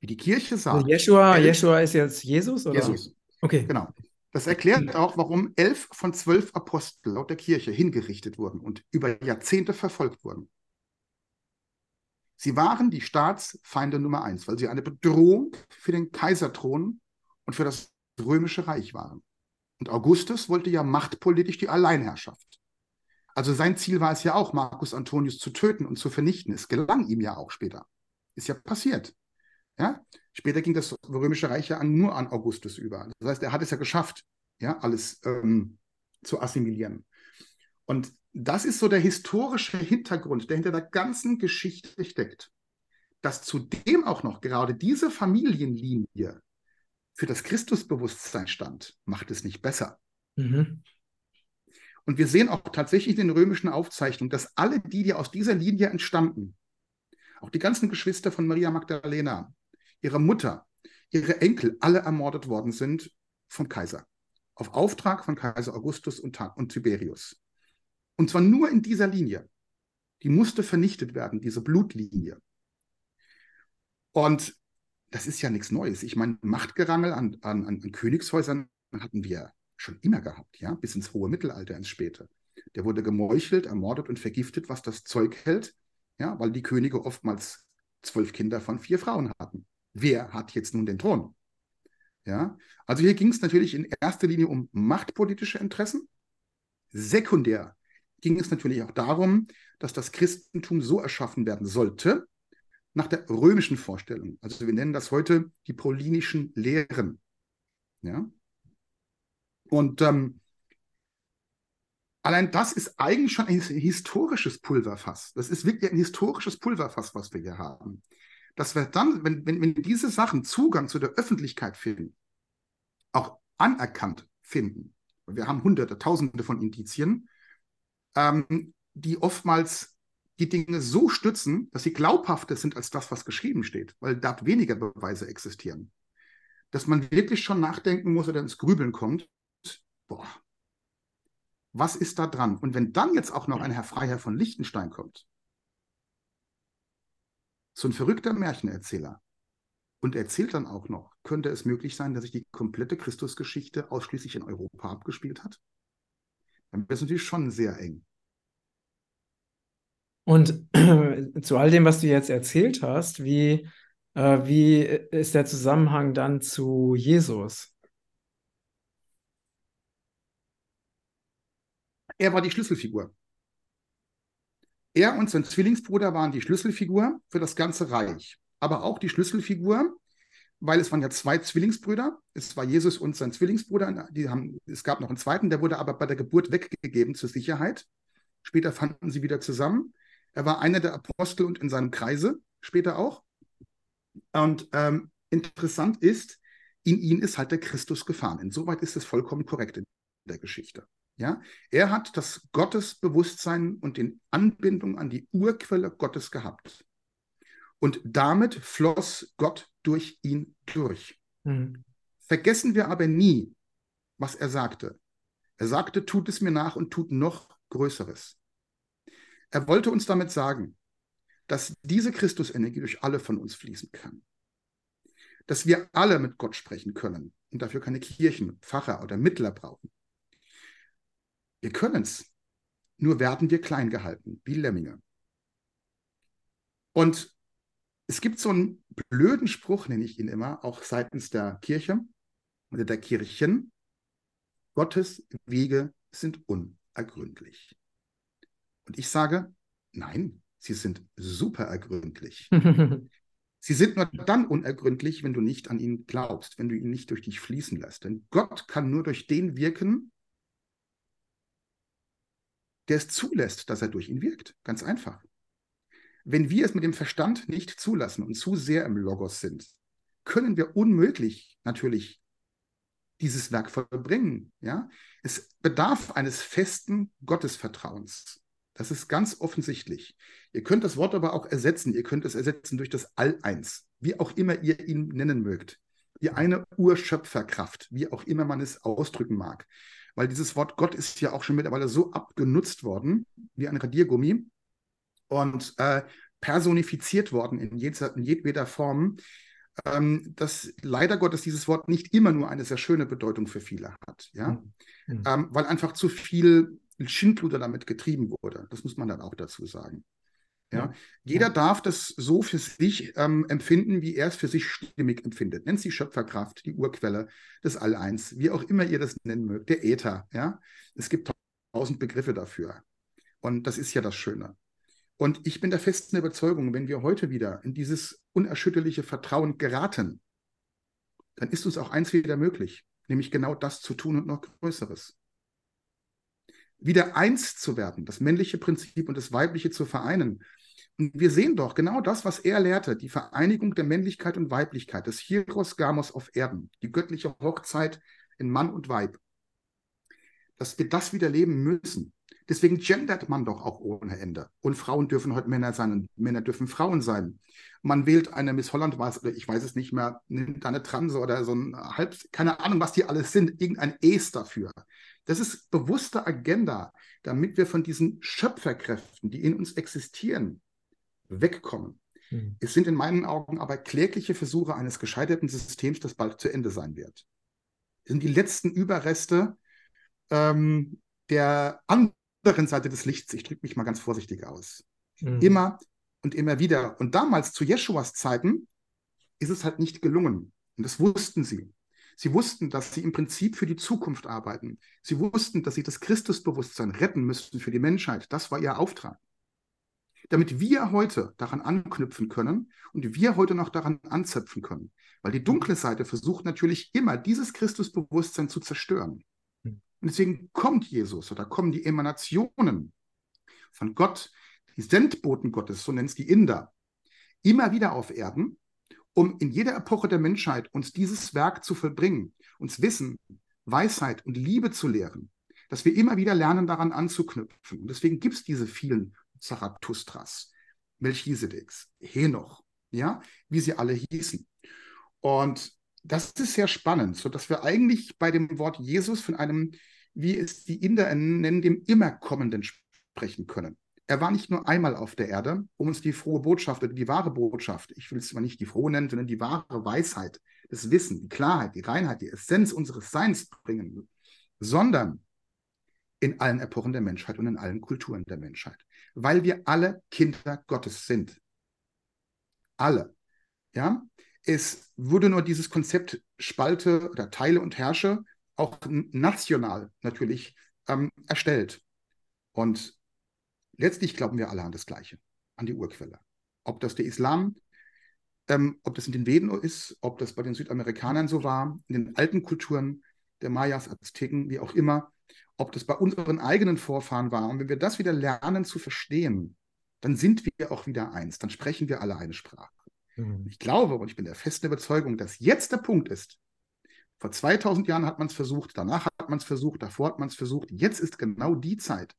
wie die Kirche sagt. Also Jeschua, Jeschua ist jetzt Jesus? Oder? Jesus. Okay. Genau. Das erklärt auch, warum elf von zwölf Apostel laut der Kirche hingerichtet wurden und über Jahrzehnte verfolgt wurden. Sie waren die Staatsfeinde Nummer eins, weil sie eine Bedrohung für den Kaiserthron und für das römische Reich waren. Und Augustus wollte ja machtpolitisch die Alleinherrschaft. Also sein Ziel war es ja auch, Marcus Antonius zu töten und zu vernichten. Es gelang ihm ja auch später. Ist ja passiert. Ja? Später ging das Römische Reich ja nur an Augustus über. Das heißt, er hat es ja geschafft, ja, alles ähm, zu assimilieren. Und das ist so der historische Hintergrund, der hinter der ganzen Geschichte steckt. Dass zudem auch noch gerade diese Familienlinie für das Christusbewusstsein stand, macht es nicht besser. Mhm. Und wir sehen auch tatsächlich in den römischen Aufzeichnungen, dass alle die, die aus dieser Linie entstanden, auch die ganzen Geschwister von Maria Magdalena, ihre Mutter, ihre Enkel alle ermordet worden sind vom Kaiser. Auf Auftrag von Kaiser Augustus und, und Tiberius. Und zwar nur in dieser Linie. Die musste vernichtet werden, diese Blutlinie. Und das ist ja nichts Neues. Ich meine, Machtgerangel an, an, an Königshäusern hatten wir schon immer gehabt, ja, bis ins hohe Mittelalter, ins späte. Der wurde gemeuchelt, ermordet und vergiftet, was das Zeug hält, ja, weil die Könige oftmals zwölf Kinder von vier Frauen hatten. Wer hat jetzt nun den Thron? Ja, also hier ging es natürlich in erster Linie um machtpolitische Interessen. Sekundär ging es natürlich auch darum, dass das Christentum so erschaffen werden sollte, nach der römischen Vorstellung. Also wir nennen das heute die paulinischen Lehren. Ja? Und ähm, allein das ist eigentlich schon ein historisches Pulverfass. Das ist wirklich ein historisches Pulverfass, was wir hier haben. Dass wir dann, wenn, wenn, wenn diese Sachen Zugang zu der Öffentlichkeit finden, auch anerkannt finden, wir haben hunderte, tausende von Indizien, ähm, die oftmals die Dinge so stützen, dass sie glaubhafter sind als das, was geschrieben steht, weil dort weniger Beweise existieren. Dass man wirklich schon nachdenken muss oder ins Grübeln kommt, boah, was ist da dran? Und wenn dann jetzt auch noch ein Herr Freiherr von Liechtenstein kommt, so ein verrückter Märchenerzähler, und erzählt dann auch noch, könnte es möglich sein, dass sich die komplette Christusgeschichte ausschließlich in Europa abgespielt hat? Dann wäre es natürlich schon sehr eng. Und zu all dem, was du jetzt erzählt hast, wie, äh, wie ist der Zusammenhang dann zu Jesus? Er war die Schlüsselfigur. Er und sein Zwillingsbruder waren die Schlüsselfigur für das ganze Reich, aber auch die Schlüsselfigur, weil es waren ja zwei Zwillingsbrüder. Es war Jesus und sein Zwillingsbruder. Die haben, es gab noch einen zweiten, der wurde aber bei der Geburt weggegeben zur Sicherheit. Später fanden sie wieder zusammen. Er war einer der Apostel und in seinem Kreise, später auch. Und ähm, interessant ist, in ihn ist halt der Christus gefahren. Insoweit ist es vollkommen korrekt in der Geschichte. Ja, er hat das Gottesbewusstsein und die Anbindung an die Urquelle Gottes gehabt. Und damit floss Gott durch ihn durch. Mhm. Vergessen wir aber nie, was er sagte. Er sagte, tut es mir nach und tut noch Größeres. Er wollte uns damit sagen, dass diese Christusenergie durch alle von uns fließen kann. Dass wir alle mit Gott sprechen können und dafür keine Kirchen, Pfarrer oder Mittler brauchen. Wir können es, nur werden wir klein gehalten, wie Lemminge. Und es gibt so einen blöden Spruch, nenne ich ihn immer, auch seitens der Kirche oder der Kirchen. Gottes Wege sind unergründlich. Und ich sage, nein, sie sind super ergründlich. sie sind nur dann unergründlich, wenn du nicht an ihn glaubst, wenn du ihn nicht durch dich fließen lässt. Denn Gott kann nur durch den wirken, der es zulässt, dass er durch ihn wirkt. Ganz einfach. Wenn wir es mit dem Verstand nicht zulassen und zu sehr im Logos sind, können wir unmöglich natürlich dieses Werk vollbringen. Ja? Es bedarf eines festen Gottesvertrauens. Das ist ganz offensichtlich. Ihr könnt das Wort aber auch ersetzen. Ihr könnt es ersetzen durch das All-Eins, wie auch immer ihr ihn nennen mögt. Die eine Urschöpferkraft, wie auch immer man es ausdrücken mag. Weil dieses Wort Gott ist ja auch schon mittlerweile so abgenutzt worden, wie ein Radiergummi, und äh, personifiziert worden in, jeder, in jedweder Form, ähm, dass leider Gottes dieses Wort nicht immer nur eine sehr schöne Bedeutung für viele hat. Ja? Mhm. Ähm, weil einfach zu viel Schindluder damit getrieben wurde. Das muss man dann auch dazu sagen. Ja? Jeder darf das so für sich ähm, empfinden, wie er es für sich stimmig empfindet. Nennt sie Schöpferkraft, die Urquelle, des All-Eins, wie auch immer ihr das nennen mögt, der Äther. Ja? Es gibt tausend Begriffe dafür. Und das ist ja das Schöne. Und ich bin der festen Überzeugung, wenn wir heute wieder in dieses unerschütterliche Vertrauen geraten, dann ist uns auch eins wieder möglich, nämlich genau das zu tun und noch Größeres wieder eins zu werden, das männliche Prinzip und das weibliche zu vereinen. Und wir sehen doch genau das, was er lehrte, die Vereinigung der Männlichkeit und Weiblichkeit, das Hieros Gamos auf Erden, die göttliche Hochzeit in Mann und Weib. Dass wir das wieder leben müssen. Deswegen gendert man doch auch ohne Ende. Und Frauen dürfen heute Männer sein und Männer dürfen Frauen sein. Man wählt eine Miss Holland, was, oder ich weiß es nicht mehr, nimmt eine Transe oder so ein halb, keine Ahnung, was die alles sind, irgendein Es dafür. Das ist bewusste Agenda, damit wir von diesen Schöpferkräften, die in uns existieren, wegkommen. Mhm. Es sind in meinen Augen aber klägliche Versuche eines gescheiterten Systems, das bald zu Ende sein wird. Es sind die letzten Überreste ähm, der anderen Seite des Lichts. Ich drücke mich mal ganz vorsichtig aus. Mhm. Immer und immer wieder. Und damals zu Jeschuas Zeiten ist es halt nicht gelungen. Und das wussten sie. Sie wussten, dass sie im Prinzip für die Zukunft arbeiten. Sie wussten, dass sie das Christusbewusstsein retten müssten für die Menschheit. Das war ihr Auftrag. Damit wir heute daran anknüpfen können und wir heute noch daran anzapfen können. Weil die dunkle Seite versucht natürlich immer, dieses Christusbewusstsein zu zerstören. Hm. Und deswegen kommt Jesus oder kommen die Emanationen von Gott, die Sendboten Gottes, so nennt es die Inder, immer wieder auf Erden, um in jeder Epoche der Menschheit uns dieses Werk zu vollbringen, uns Wissen, Weisheit und Liebe zu lehren, dass wir immer wieder lernen, daran anzuknüpfen. Und deswegen gibt es diese vielen Zarathustras, Melchisedeks, Henoch, ja, wie sie alle hießen. Und das ist sehr spannend, sodass wir eigentlich bei dem Wort Jesus von einem, wie es die Inder nennen, dem Immerkommenden sprechen können. Er war nicht nur einmal auf der Erde, um uns die frohe Botschaft oder die wahre Botschaft, ich will es zwar nicht die frohe nennen, sondern die wahre Weisheit, das Wissen, die Klarheit, die Reinheit, die Essenz unseres Seins bringen, sondern in allen Epochen der Menschheit und in allen Kulturen der Menschheit, weil wir alle Kinder Gottes sind. Alle. Ja, es wurde nur dieses Konzept Spalte oder Teile und Herrsche auch national natürlich ähm, erstellt. Und letztlich glauben wir alle an das Gleiche, an die Urquelle. Ob das der Islam, ähm, ob das in den Veden ist, ob das bei den Südamerikanern so war, in den alten Kulturen der Mayas, Azteken, wie auch immer, ob das bei unseren eigenen Vorfahren war. Und wenn wir das wieder lernen zu verstehen, dann sind wir auch wieder eins, dann sprechen wir alle eine Sprache. Mhm. Ich glaube und ich bin der festen Überzeugung, dass jetzt der Punkt ist. Vor 2000 Jahren hat man es versucht, danach hat man es versucht, davor hat man es versucht. Jetzt ist genau die Zeit,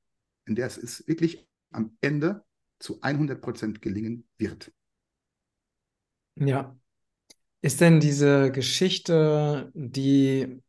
in der es ist wirklich am Ende zu 100 Prozent gelingen wird. Ja. Ist denn diese Geschichte, die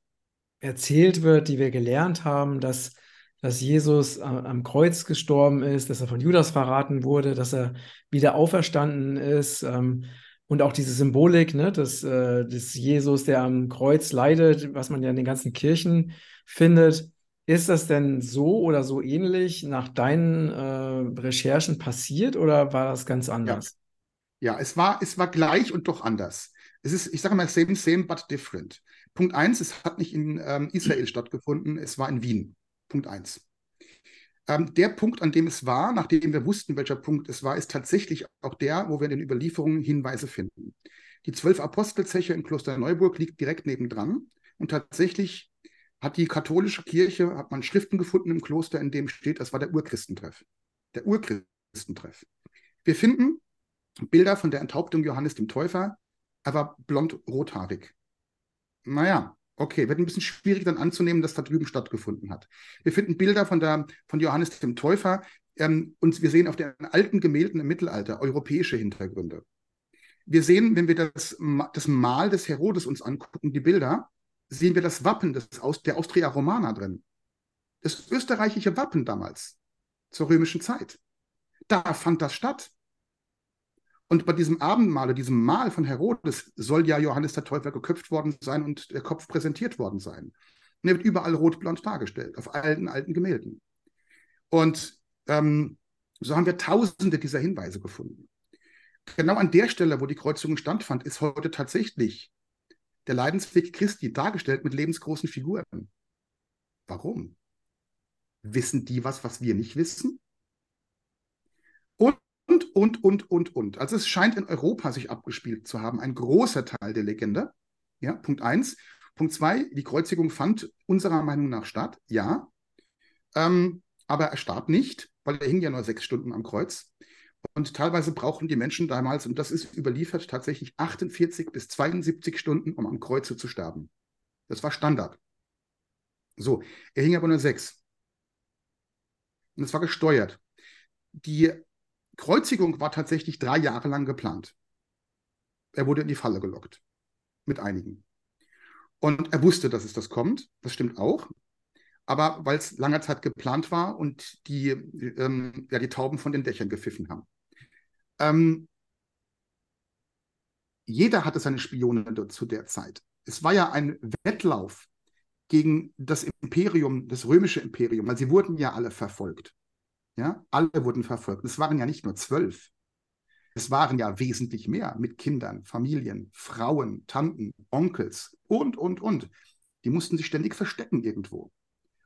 erzählt wird, die wir gelernt haben, dass, dass Jesus am Kreuz gestorben ist, dass er von Judas verraten wurde, dass er wieder auferstanden ist ähm, und auch diese Symbolik ne, des, äh, des Jesus, der am Kreuz leidet, was man ja in den ganzen Kirchen findet. Ist das denn so oder so ähnlich nach deinen äh, Recherchen passiert oder war das ganz anders? Ja. ja, es, war, es war gleich und doch anders. Es ist, ich sage mal, same, same, but different. Punkt eins, es hat nicht in ähm, Israel stattgefunden, es war in Wien. Punkt eins. Ähm, der Punkt, an dem es war, nachdem wir wussten, welcher Punkt es war, ist tatsächlich auch der, wo wir in den Überlieferungen Hinweise finden. Die zwölf Apostelzeche im Kloster Neuburg liegt direkt nebendran und tatsächlich hat die katholische Kirche, hat man Schriften gefunden im Kloster, in dem steht, das war der Urchristentreff. Der Urchristentreff. Wir finden Bilder von der Enthauptung Johannes dem Täufer. Er war blond rothaarig. Naja, okay, wird ein bisschen schwierig dann anzunehmen, dass da drüben stattgefunden hat. Wir finden Bilder von, der, von Johannes dem Täufer ähm, und wir sehen auf den alten Gemälden im Mittelalter europäische Hintergründe. Wir sehen, wenn wir das, das Mal des Herodes uns angucken, die Bilder, sehen wir das Wappen des, der Austria Romana drin. Das österreichische Wappen damals, zur römischen Zeit. Da fand das statt. Und bei diesem Abendmahl, diesem Mahl von Herodes, soll ja Johannes der Täufer geköpft worden sein und der Kopf präsentiert worden sein. Und er wird überall rot-blond dargestellt, auf alten, alten Gemälden. Und ähm, so haben wir tausende dieser Hinweise gefunden. Genau an der Stelle, wo die Kreuzung stattfand, ist heute tatsächlich der Leidensweg Christi dargestellt mit lebensgroßen Figuren. Warum? Wissen die was, was wir nicht wissen? Und, und, und, und, und. Also es scheint in Europa sich abgespielt zu haben, ein großer Teil der Legende. Ja, Punkt eins. Punkt zwei, die Kreuzigung fand unserer Meinung nach statt, ja. Ähm, aber er starb nicht, weil er hing ja nur sechs Stunden am Kreuz. Und teilweise brauchen die Menschen damals, und das ist überliefert, tatsächlich 48 bis 72 Stunden, um am Kreuze zu sterben. Das war Standard. So, er hing aber nur sechs. Und es war gesteuert. Die Kreuzigung war tatsächlich drei Jahre lang geplant. Er wurde in die Falle gelockt. Mit einigen. Und er wusste, dass es das kommt. Das stimmt auch. Aber weil es lange Zeit geplant war und die, ähm, ja, die Tauben von den Dächern gepfiffen haben. Ähm, jeder hatte seine Spione zu der Zeit. Es war ja ein Wettlauf gegen das Imperium, das römische Imperium, weil sie wurden ja alle verfolgt. Ja, alle wurden verfolgt. Es waren ja nicht nur zwölf. Es waren ja wesentlich mehr mit Kindern, Familien, Frauen, Tanten, Onkels und, und, und. Die mussten sich ständig verstecken irgendwo.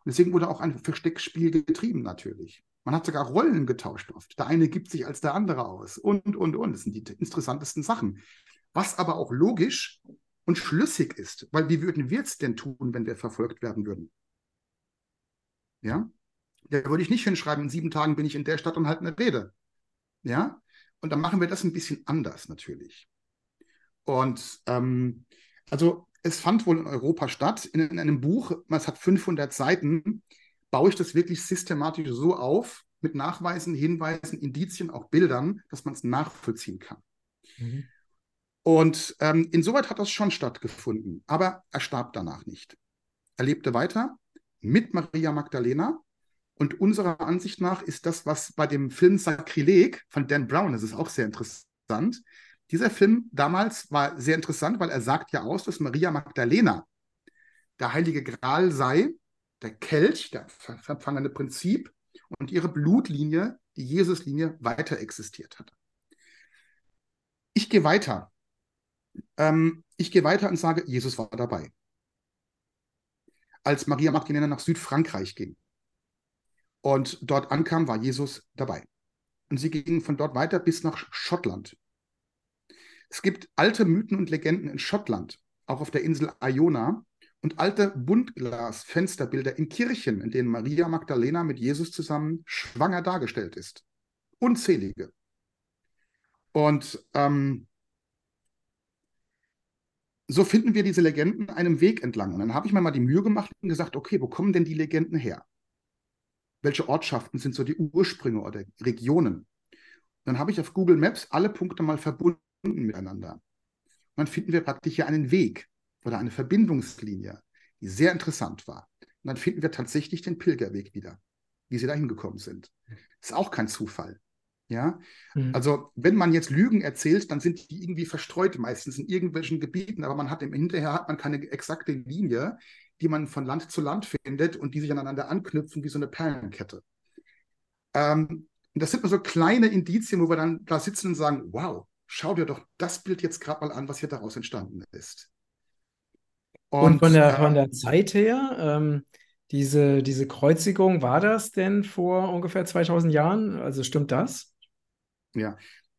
Und deswegen wurde auch ein Versteckspiel getrieben natürlich. Man hat sogar Rollen getauscht oft. Der eine gibt sich als der andere aus und, und, und. Das sind die interessantesten Sachen. Was aber auch logisch und schlüssig ist, weil wie würden wir es denn tun, wenn wir verfolgt werden würden? Ja, da würde ich nicht hinschreiben, in sieben Tagen bin ich in der Stadt und halte eine Rede. Ja, und dann machen wir das ein bisschen anders natürlich. Und ähm, also es fand wohl in Europa statt, in, in einem Buch, es hat 500 Seiten, baue ich das wirklich systematisch so auf, mit Nachweisen, Hinweisen, Indizien, auch Bildern, dass man es nachvollziehen kann. Mhm. Und ähm, insoweit hat das schon stattgefunden, aber er starb danach nicht. Er lebte weiter mit Maria Magdalena. Und unserer Ansicht nach ist das, was bei dem Film Sakrileg von Dan Brown, das ist auch sehr interessant. Dieser Film damals war sehr interessant, weil er sagt ja aus, dass Maria Magdalena der heilige Gral sei, der Kelch, der verfangene Prinzip und ihre Blutlinie, die Jesuslinie, weiter existiert hat. Ich gehe weiter. Ähm, ich gehe weiter und sage, Jesus war dabei. Als Maria Magdalena nach Südfrankreich ging und dort ankam, war Jesus dabei. Und sie gingen von dort weiter bis nach Schottland. Es gibt alte Mythen und Legenden in Schottland, auch auf der Insel Iona, und alte Buntglas-Fensterbilder in Kirchen, in denen Maria Magdalena mit Jesus zusammen schwanger dargestellt ist. Unzählige. Und ähm, so finden wir diese Legenden einem Weg entlang. Und dann habe ich mir mal die Mühe gemacht und gesagt, okay, wo kommen denn die Legenden her? Welche Ortschaften sind so die Ursprünge oder Regionen? Dann habe ich auf Google Maps alle Punkte mal verbunden miteinander. Und dann finden wir praktisch hier einen Weg oder eine Verbindungslinie, die sehr interessant war. Und dann finden wir tatsächlich den Pilgerweg wieder, wie sie da hingekommen sind. Ist auch kein Zufall. Ja, mhm. also wenn man jetzt Lügen erzählt, dann sind die irgendwie verstreut, meistens in irgendwelchen Gebieten, aber man hat im Hinterher hat man keine exakte Linie, die man von Land zu Land findet und die sich aneinander anknüpfen wie so eine Perlenkette. Ähm, und das sind nur so kleine Indizien, wo wir dann da sitzen und sagen, wow, schau dir doch das Bild jetzt gerade mal an, was hier daraus entstanden ist. Und, und von, der, äh, von der Zeit her, ähm, diese, diese Kreuzigung, war das denn vor ungefähr 2000 Jahren? Also stimmt das? Ja,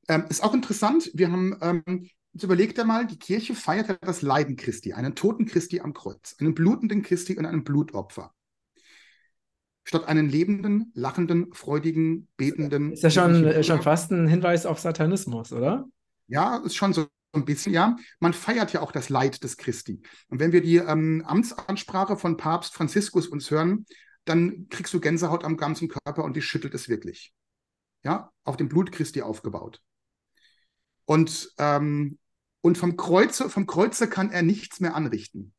ähm, ist auch interessant. Wir haben, ähm, jetzt überlegt einmal, die Kirche feiert das Leiden Christi, einen toten Christi am Kreuz, einen blutenden Christi und einen Blutopfer. Statt einen lebenden, lachenden, freudigen, betenden. Ist ja schon, schon fast ein Hinweis auf Satanismus, oder? Ja, ist schon so ein bisschen, ja. Man feiert ja auch das Leid des Christi. Und wenn wir die ähm, Amtsansprache von Papst Franziskus uns hören, dann kriegst du Gänsehaut am ganzen Körper und die schüttelt es wirklich ja, auf dem Blut Christi aufgebaut. Und, ähm, und vom, Kreuze, vom Kreuze kann er nichts mehr anrichten.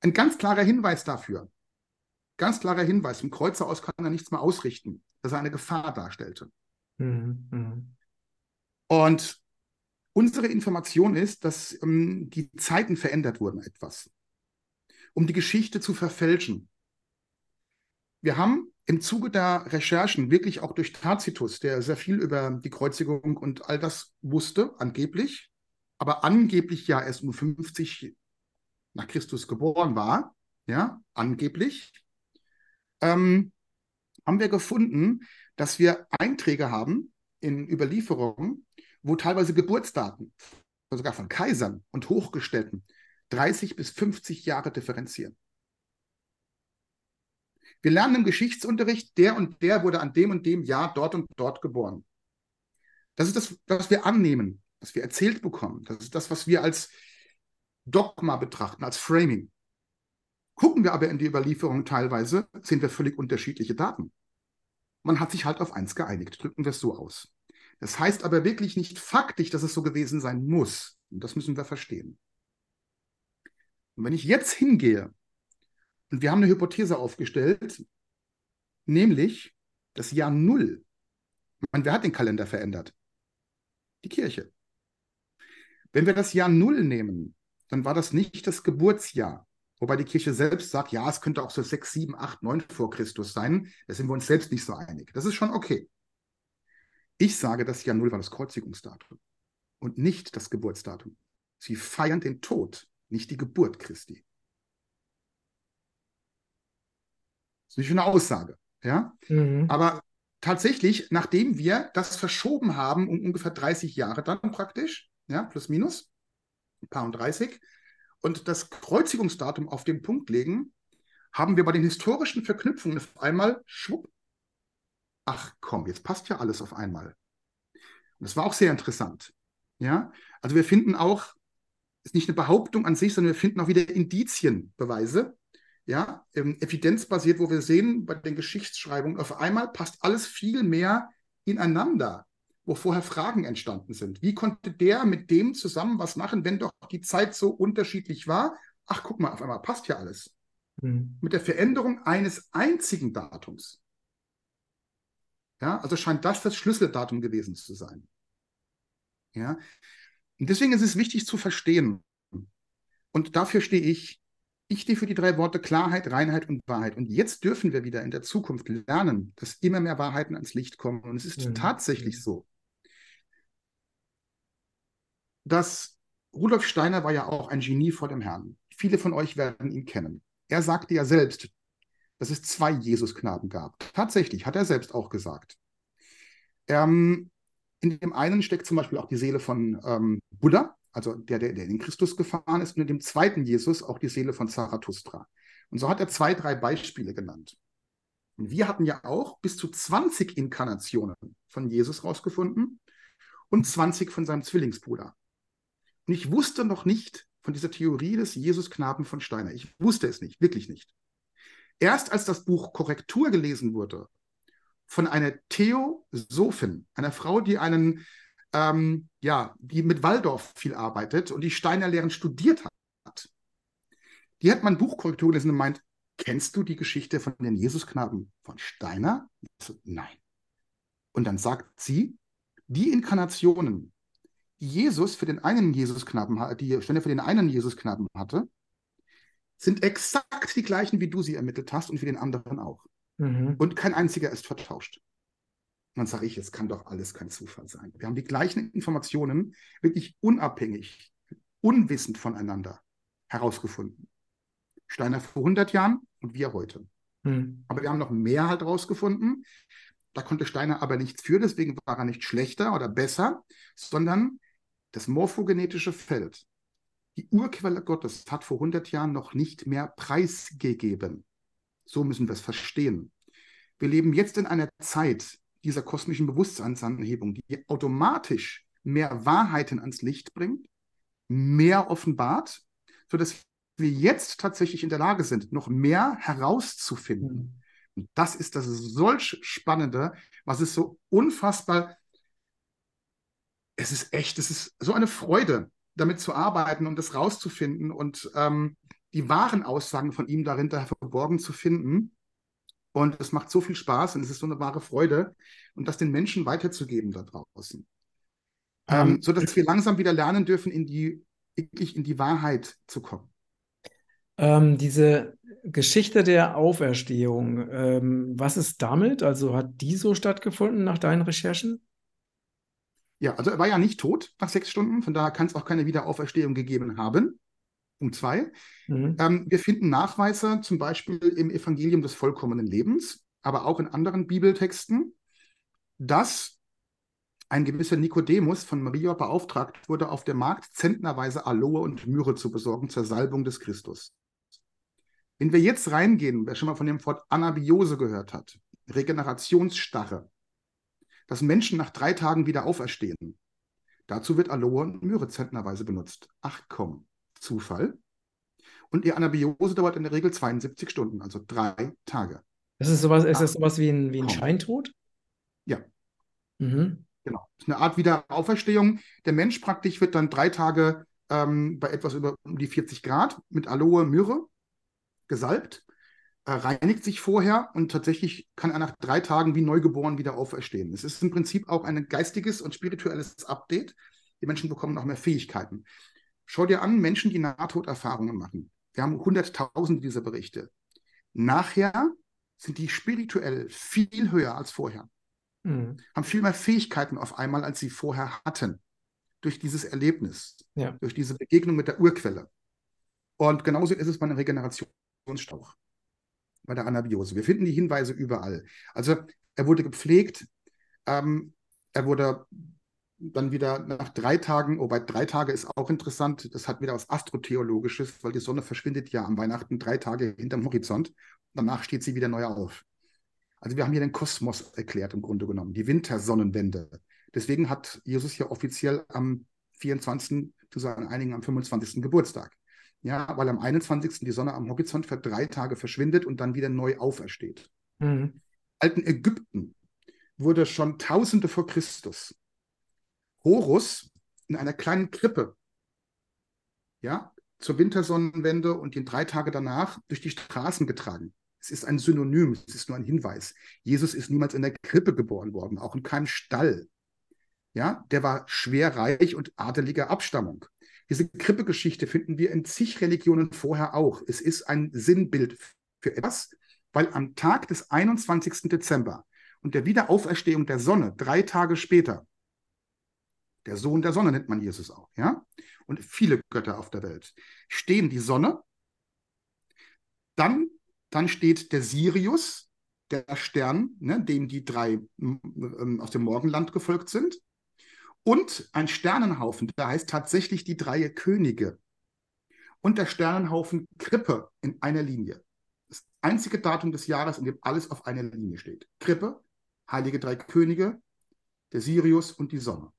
Ein ganz klarer Hinweis dafür. Ganz klarer Hinweis. Vom Kreuze aus kann er nichts mehr ausrichten, dass er eine Gefahr darstellte. Mhm. mhm. Und unsere Information ist, dass ähm, die Zeiten verändert wurden etwas, um die Geschichte zu verfälschen. Wir haben im Zuge der Recherchen, wirklich auch durch Tacitus, der sehr viel über die Kreuzigung und all das wusste, angeblich, aber angeblich ja erst um 50 nach Christus geboren war, ja, angeblich, ähm, haben wir gefunden, dass wir Einträge haben in Überlieferungen, wo teilweise Geburtsdaten, sogar von Kaisern und Hochgestellten, 30 bis 50 Jahre differenzieren. Wir lernen im Geschichtsunterricht, der und der wurde an dem und dem Jahr dort und dort geboren. Das ist das, was wir annehmen, was wir erzählt bekommen. Das ist das, was wir als Dogma betrachten, als Framing. Gucken wir aber in die Überlieferung teilweise, sehen wir völlig unterschiedliche Daten. Man hat sich halt auf eins geeinigt, drücken wir es so aus. Das heißt aber wirklich nicht faktisch, dass es so gewesen sein muss. Und das müssen wir verstehen. Und wenn ich jetzt hingehe und wir haben eine Hypothese aufgestellt, nämlich das Jahr Null. meine, wer hat den Kalender verändert? Die Kirche. Wenn wir das Jahr Null nehmen, dann war das nicht das Geburtsjahr. Wobei die Kirche selbst sagt, ja, es könnte auch so 6, 7, 8, 9 vor Christus sein. Da sind wir uns selbst nicht so einig. Das ist schon okay. Ich sage, das Jahr Null war das Kreuzigungsdatum und nicht das Geburtsdatum. Sie feiern den Tod, nicht die Geburt Christi. Das ist nicht eine Aussage. Ja? Mhm. Aber tatsächlich, nachdem wir das verschoben haben, um ungefähr 30 Jahre dann praktisch, ja, plus minus, ein paar und 30, und das Kreuzigungsdatum auf den Punkt legen, haben wir bei den historischen Verknüpfungen auf einmal schwupp. Ach komm, jetzt passt ja alles auf einmal. Und das war auch sehr interessant. Ja, also wir finden auch, ist nicht eine Behauptung an sich, sondern wir finden auch wieder Indizienbeweise, ja, ähm, evidenzbasiert, wo wir sehen bei den Geschichtsschreibungen, auf einmal passt alles viel mehr ineinander, wo vorher Fragen entstanden sind. Wie konnte der mit dem zusammen was machen, wenn doch die Zeit so unterschiedlich war? Ach, guck mal, auf einmal passt ja alles. Mhm. Mit der Veränderung eines einzigen Datums. Ja, also scheint das das Schlüsseldatum gewesen zu sein. Ja, und deswegen ist es wichtig zu verstehen. Und dafür stehe ich ich stehe für die drei Worte Klarheit, Reinheit und Wahrheit. Und jetzt dürfen wir wieder in der Zukunft lernen, dass immer mehr Wahrheiten ans Licht kommen. Und es ist mhm. tatsächlich so, dass Rudolf Steiner war ja auch ein Genie vor dem Herrn. Viele von euch werden ihn kennen. Er sagte ja selbst, dass es zwei Jesusknaben gab. Tatsächlich, hat er selbst auch gesagt. Ähm, in dem einen steckt zum Beispiel auch die Seele von ähm, Buddha, also der, der, der in Christus gefahren ist, und in dem zweiten Jesus auch die Seele von Zarathustra. Und so hat er zwei, drei Beispiele genannt. Und wir hatten ja auch bis zu 20 Inkarnationen von Jesus rausgefunden und 20 von seinem Zwillingsbruder. Und ich wusste noch nicht von dieser Theorie des Jesusknaben von Steiner. Ich wusste es nicht, wirklich nicht. Erst als das Buch Korrektur gelesen wurde von einer Theosophin, einer Frau, die einen ähm, ja, die mit Waldorf viel arbeitet und die Steiner-Lehren studiert hat. Die hat mein Buchkorrektur gelesen und meint, kennst du die Geschichte von den Jesusknaben von Steiner? So, nein. Und dann sagt sie, die Inkarnationen, die Jesus für den einen Jesusknaben, die Steiner für den einen Jesusknaben hatte, sind exakt die gleichen, wie du sie ermittelt hast und für den anderen auch. Mhm. Und kein einziger ist vertauscht. Und dann sage ich, es kann doch alles kein Zufall sein. Wir haben die gleichen Informationen wirklich unabhängig, unwissend voneinander herausgefunden. Steiner vor 100 Jahren und wir heute. Hm. Aber wir haben noch mehr halt herausgefunden. Da konnte Steiner aber nichts für, deswegen war er nicht schlechter oder besser, sondern das morphogenetische Feld, die Urquelle Gottes, hat vor 100 Jahren noch nicht mehr preisgegeben. So müssen wir es verstehen. Wir leben jetzt in einer Zeit, dieser kosmischen Bewusstseinsanhebung, die automatisch mehr Wahrheiten ans Licht bringt, mehr offenbart, sodass wir jetzt tatsächlich in der Lage sind, noch mehr herauszufinden. Und das ist das solch Spannende, was ist so unfassbar. Es ist echt, es ist so eine Freude, damit zu arbeiten und das rauszufinden und ähm, die wahren Aussagen von ihm darin verborgen zu finden. Und es macht so viel Spaß und es ist so eine wahre Freude und das den Menschen weiterzugeben da draußen. Ähm, ähm, so dass wir langsam wieder lernen dürfen, in die, wirklich in die Wahrheit zu kommen. Ähm, diese Geschichte der Auferstehung, ähm, was ist damit? Also hat die so stattgefunden nach deinen Recherchen? Ja, also er war ja nicht tot nach sechs Stunden, von daher kann es auch keine Wiederauferstehung gegeben haben. Punkt zwei. Mhm. Ähm, wir finden Nachweise zum Beispiel im Evangelium des vollkommenen Lebens, aber auch in anderen Bibeltexten, dass ein gewisser Nikodemus von Maria beauftragt wurde, auf dem Markt zentnerweise Aloe und Myrrhe zu besorgen zur Salbung des Christus. Wenn wir jetzt reingehen, wer schon mal von dem Wort Anabiose gehört hat, Regenerationsstarre, dass Menschen nach drei Tagen wieder auferstehen, dazu wird Aloe und Myrrhe zentnerweise benutzt. Ach komm, Zufall. Und die Anabiose dauert in der Regel 72 Stunden, also drei Tage. Das ist sowas, ist das sowas wie ein, wie ein Scheintod? Ja. Mhm. Genau. Das ist eine Art Wiederauferstehung. Der Mensch praktisch wird dann drei Tage ähm, bei etwas über um die 40 Grad mit Aloe, Myrrhe gesalbt, äh, reinigt sich vorher und tatsächlich kann er nach drei Tagen wie neugeboren wieder auferstehen. Es ist im Prinzip auch ein geistiges und spirituelles Update. Die Menschen bekommen noch mehr Fähigkeiten. Schau dir an, Menschen, die Nahtoderfahrungen machen. Wir haben hunderttausend dieser Berichte. Nachher sind die spirituell viel höher als vorher. Mhm. Haben viel mehr Fähigkeiten auf einmal, als sie vorher hatten. Durch dieses Erlebnis, ja. durch diese Begegnung mit der Urquelle. Und genauso ist es bei einem Regenerationsstauch, bei der Anabiose. Wir finden die Hinweise überall. Also er wurde gepflegt, ähm, er wurde dann wieder nach drei Tagen, wobei oh, drei Tage ist auch interessant, das hat wieder was Astrotheologisches, weil die Sonne verschwindet ja am Weihnachten drei Tage hinterm Horizont. Danach steht sie wieder neu auf. Also wir haben hier den Kosmos erklärt im Grunde genommen, die Wintersonnenwende. Deswegen hat Jesus ja offiziell am 24., zu sagen einigen am 25. Geburtstag. Ja, weil am 21. die Sonne am Horizont für drei Tage verschwindet und dann wieder neu aufersteht. Mhm. Alten Ägypten wurde schon Tausende vor Christus Horus in einer kleinen Krippe, ja, zur Wintersonnenwende und die drei Tage danach durch die Straßen getragen. Es ist ein Synonym, es ist nur ein Hinweis. Jesus ist niemals in der Krippe geboren worden, auch in keinem Stall. Ja, der war schwer reich und adeliger Abstammung. Diese Krippegeschichte finden wir in zig Religionen vorher auch. Es ist ein Sinnbild für etwas, weil am Tag des 21. Dezember und der Wiederauferstehung der Sonne, drei Tage später, der Sohn der Sonne nennt man Jesus auch, ja? Und viele Götter auf der Welt. Stehen die Sonne, dann, dann steht der Sirius, der Stern, ne, dem die drei ähm, aus dem Morgenland gefolgt sind. Und ein Sternenhaufen, der heißt tatsächlich die drei Könige. Und der Sternenhaufen Krippe in einer Linie. Das einzige Datum des Jahres, in dem alles auf einer Linie steht. Krippe, heilige drei Könige, der Sirius und die Sonne.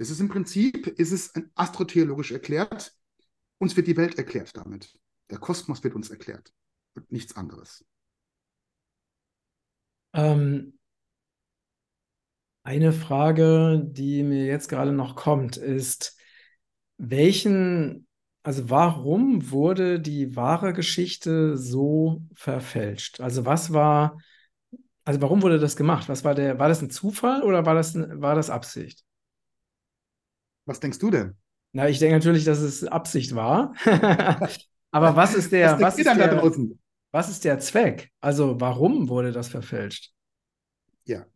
Das ist im Prinzip, ist es astrotheologisch erklärt. Uns wird die Welt erklärt damit. Der Kosmos wird uns erklärt und nichts anderes. Ähm, eine Frage, die mir jetzt gerade noch kommt, ist, welchen, also warum wurde die wahre Geschichte so verfälscht? Also was war, also warum wurde das gemacht? Was war der, war das ein Zufall oder war das, war das Absicht? Was denkst du denn? Na, ich denke natürlich, dass es Absicht war. Aber was ist der, was, was ist der, was ist der Zweck? Also warum wurde das verfälscht? Ja.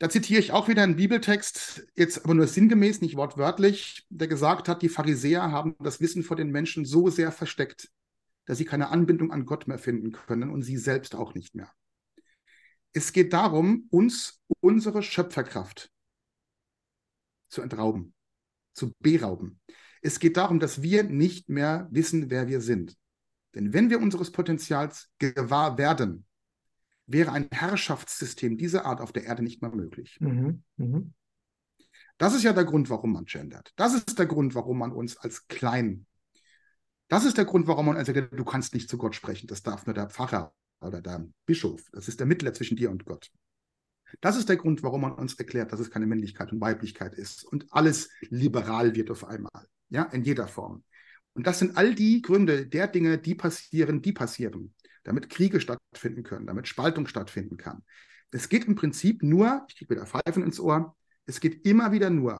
Da zitiere ich auch wieder einen Bibeltext, jetzt aber nur sinngemäß, nicht wortwörtlich, der gesagt hat, die Pharisäer haben das Wissen vor den Menschen so sehr versteckt, dass sie keine Anbindung an Gott mehr finden können und sie selbst auch nicht mehr. Es geht darum, uns unsere Schöpferkraft zu entrauben, zu berauben. Es geht darum, dass wir nicht mehr wissen, wer wir sind. Denn wenn wir unseres Potenzials gewahr werden, wäre ein Herrschaftssystem dieser Art auf der Erde nicht mehr möglich. Mhm. Mhm. Das ist ja der Grund, warum man gendert. Das ist der Grund, warum man uns als klein. Das ist der Grund, warum man sagt, du kannst nicht zu Gott sprechen. Das darf nur der Pfarrer oder der Bischof. Das ist der Mittler zwischen dir und Gott. Das ist der Grund, warum man uns erklärt, dass es keine Männlichkeit und Weiblichkeit ist und alles liberal wird auf einmal, ja, in jeder Form. Und das sind all die Gründe der Dinge, die passieren, die passieren, damit Kriege stattfinden können, damit Spaltung stattfinden kann. Es geht im Prinzip nur, ich kriege wieder Pfeifen ins Ohr, es geht immer wieder nur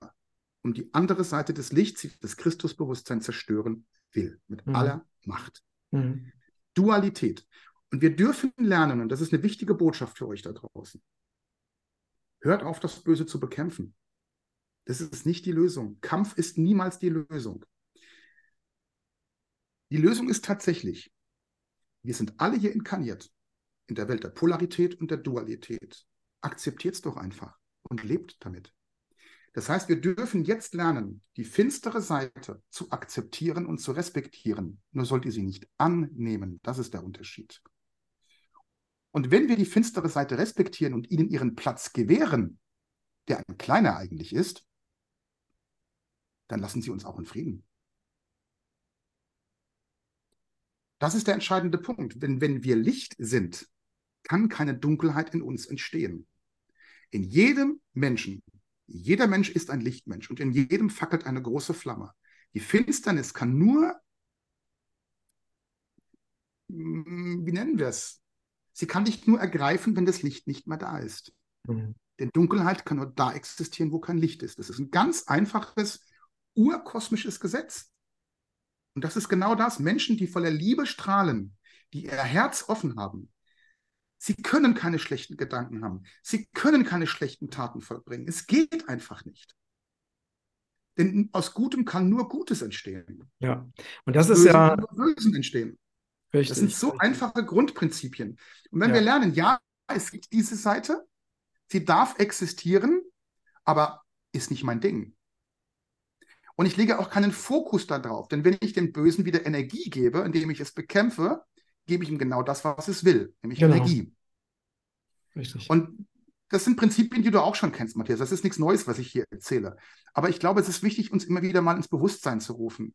um die andere Seite des Lichts, die das Christusbewusstsein zerstören will, mit mhm. aller Macht. Mhm. Dualität. Und wir dürfen lernen, und das ist eine wichtige Botschaft für euch da draußen, Hört auf, das Böse zu bekämpfen. Das ist nicht die Lösung. Kampf ist niemals die Lösung. Die Lösung ist tatsächlich, wir sind alle hier inkarniert in der Welt der Polarität und der Dualität. Akzeptiert es doch einfach und lebt damit. Das heißt, wir dürfen jetzt lernen, die finstere Seite zu akzeptieren und zu respektieren. Nur sollt ihr sie nicht annehmen. Das ist der Unterschied. Und wenn wir die finstere Seite respektieren und ihnen ihren Platz gewähren, der ein kleiner eigentlich ist, dann lassen sie uns auch in Frieden. Das ist der entscheidende Punkt. Wenn, wenn wir Licht sind, kann keine Dunkelheit in uns entstehen. In jedem Menschen, jeder Mensch ist ein Lichtmensch und in jedem fackelt eine große Flamme. Die Finsternis kann nur, mm, wie nennen wir es? Sie kann dich nur ergreifen, wenn das Licht nicht mehr da ist. Mhm. Denn Dunkelheit kann nur da existieren, wo kein Licht ist. Das ist ein ganz einfaches, urkosmisches Gesetz. Und das ist genau das. Menschen, die voller Liebe strahlen, die ihr Herz offen haben, sie können keine schlechten Gedanken haben. Sie können keine schlechten Taten vollbringen. Es geht einfach nicht. Denn aus Gutem kann nur Gutes entstehen. Ja, und das ist ja. Kann nur Bösen entstehen. Richtig. Das sind so richtig. einfache Grundprinzipien. Und wenn ja. wir lernen, ja, es gibt diese Seite, sie darf existieren, aber ist nicht mein Ding. Und ich lege auch keinen Fokus darauf, denn wenn ich dem Bösen wieder Energie gebe, indem ich es bekämpfe, gebe ich ihm genau das, was es will, nämlich genau. Energie. Richtig. Und das sind Prinzipien, die du auch schon kennst, Matthias. Das ist nichts Neues, was ich hier erzähle. Aber ich glaube, es ist wichtig, uns immer wieder mal ins Bewusstsein zu rufen,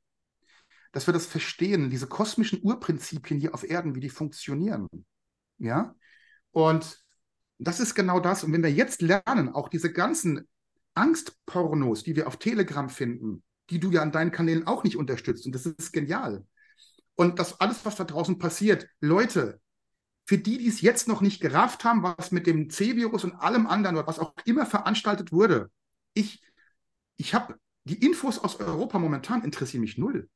dass wir das verstehen, diese kosmischen Urprinzipien hier auf Erden, wie die funktionieren. Ja? Und das ist genau das. Und wenn wir jetzt lernen, auch diese ganzen Angstpornos, die wir auf Telegram finden, die du ja an deinen Kanälen auch nicht unterstützt. Und das ist genial. Und das alles, was da draußen passiert, Leute, für die, die es jetzt noch nicht gerafft haben, was mit dem C-Virus und allem anderen, was auch immer veranstaltet wurde, ich, ich habe die Infos aus Europa momentan interessieren mich null.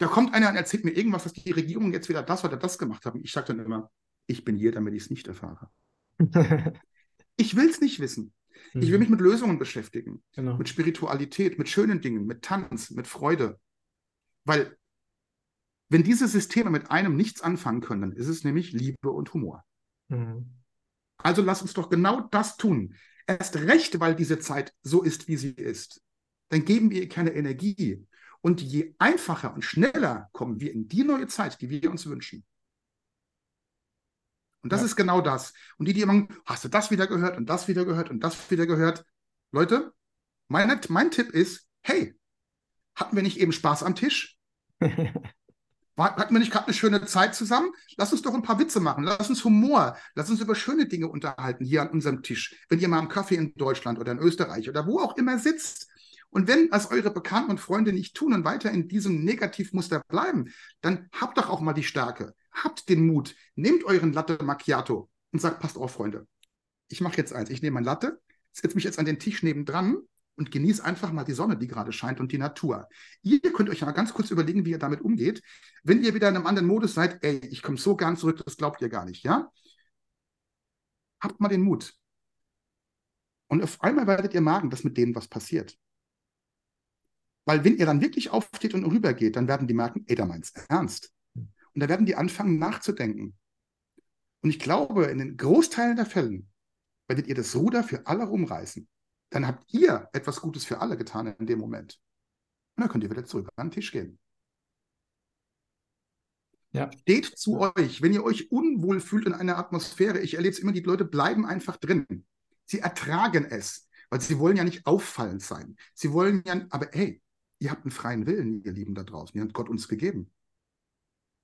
Da kommt einer und erzählt mir irgendwas, dass die Regierung jetzt wieder das oder das gemacht haben. Ich sage dann immer, ich bin hier, damit ich es nicht erfahre. ich will es nicht wissen. Mhm. Ich will mich mit Lösungen beschäftigen, genau. mit Spiritualität, mit schönen Dingen, mit Tanz, mit Freude. Weil wenn diese Systeme mit einem nichts anfangen können, dann ist es nämlich Liebe und Humor. Mhm. Also lass uns doch genau das tun. Erst recht, weil diese Zeit so ist, wie sie ist. Dann geben wir ihr keine Energie. Und je einfacher und schneller kommen wir in die neue Zeit, die wir uns wünschen. Und das ja. ist genau das. Und die, die immer, hast du das wieder gehört und das wieder gehört und das wieder gehört? Leute, meine, mein Tipp ist, hey, hatten wir nicht eben Spaß am Tisch? Hatten wir nicht gerade eine schöne Zeit zusammen? Lass uns doch ein paar Witze machen. Lass uns Humor. Lass uns über schöne Dinge unterhalten hier an unserem Tisch. Wenn ihr mal am Kaffee in Deutschland oder in Österreich oder wo auch immer sitzt. Und wenn das eure Bekannten und Freunde nicht tun und weiter in diesem Negativmuster bleiben, dann habt doch auch mal die Stärke. Habt den Mut. Nehmt euren Latte Macchiato und sagt, passt auf, Freunde. Ich mache jetzt eins. Ich nehme mein Latte, setze mich jetzt an den Tisch nebendran und genieß einfach mal die Sonne, die gerade scheint und die Natur. Ihr könnt euch mal ganz kurz überlegen, wie ihr damit umgeht. Wenn ihr wieder in einem anderen Modus seid, ey, ich komme so gern zurück, das glaubt ihr gar nicht, ja? Habt mal den Mut. Und auf einmal werdet ihr merken, dass mit denen was passiert. Weil wenn ihr dann wirklich aufsteht und rübergeht, dann werden die merken, ey, da meint's ernst. Und da werden die anfangen nachzudenken. Und ich glaube, in den Großteilen der Fällen werdet ihr das Ruder für alle rumreißen dann habt ihr etwas Gutes für alle getan in dem Moment. Und dann könnt ihr wieder zurück an den Tisch gehen. Ja. Steht zu euch, wenn ihr euch unwohl fühlt in einer Atmosphäre. Ich erlebe es immer, die Leute bleiben einfach drin. Sie ertragen es, weil sie wollen ja nicht auffallend sein. Sie wollen ja, aber hey, ihr habt einen freien Willen, ihr Lieben da draußen. Ihr habt Gott uns gegeben.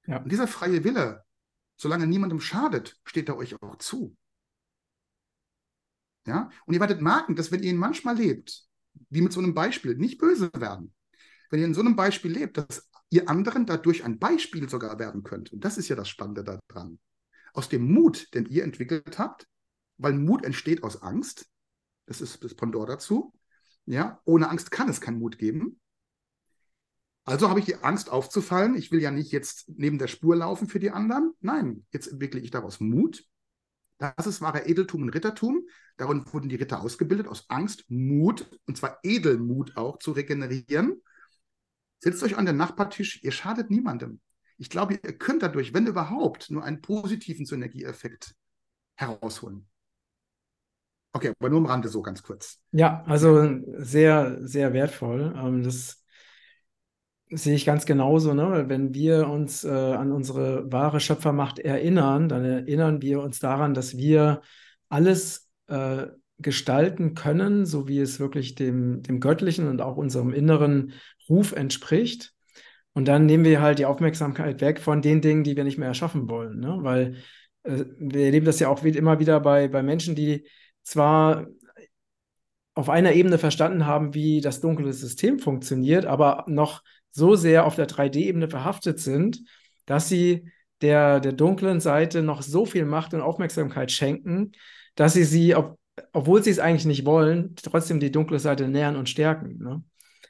Ja. Und dieser freie Wille, solange niemandem schadet, steht er euch auch zu. Ja? Und ihr werdet merken, dass wenn ihr ihn manchmal lebt, wie mit so einem Beispiel, nicht böse werden. Wenn ihr in so einem Beispiel lebt, dass ihr anderen dadurch ein Beispiel sogar werden könnt. Und das ist ja das Spannende daran. Aus dem Mut, den ihr entwickelt habt, weil Mut entsteht aus Angst, das ist das Pendant dazu. Ja, ohne Angst kann es keinen Mut geben. Also habe ich die Angst aufzufallen. Ich will ja nicht jetzt neben der Spur laufen für die anderen. Nein, jetzt entwickle ich daraus Mut das ist wahre Edeltum und Rittertum. Darin wurden die Ritter ausgebildet, aus Angst, Mut, und zwar Edelmut auch, zu regenerieren. Setzt euch an den Nachbartisch, ihr schadet niemandem. Ich glaube, ihr könnt dadurch, wenn überhaupt, nur einen positiven Synergieeffekt herausholen. Okay, aber nur am Rande so ganz kurz. Ja, also sehr, sehr wertvoll. Ähm, das sehe ich ganz genauso, ne? Wenn wir uns äh, an unsere wahre Schöpfermacht erinnern, dann erinnern wir uns daran, dass wir alles äh, gestalten können, so wie es wirklich dem, dem Göttlichen und auch unserem inneren Ruf entspricht. Und dann nehmen wir halt die Aufmerksamkeit weg von den Dingen, die wir nicht mehr erschaffen wollen. Ne? Weil äh, wir erleben das ja auch immer wieder bei, bei Menschen, die zwar auf einer Ebene verstanden haben, wie das dunkle System funktioniert, aber noch so sehr auf der 3D-Ebene verhaftet sind, dass sie der, der dunklen Seite noch so viel Macht und Aufmerksamkeit schenken, dass sie sie, ob, obwohl sie es eigentlich nicht wollen, trotzdem die dunkle Seite nähern und stärken. Ne?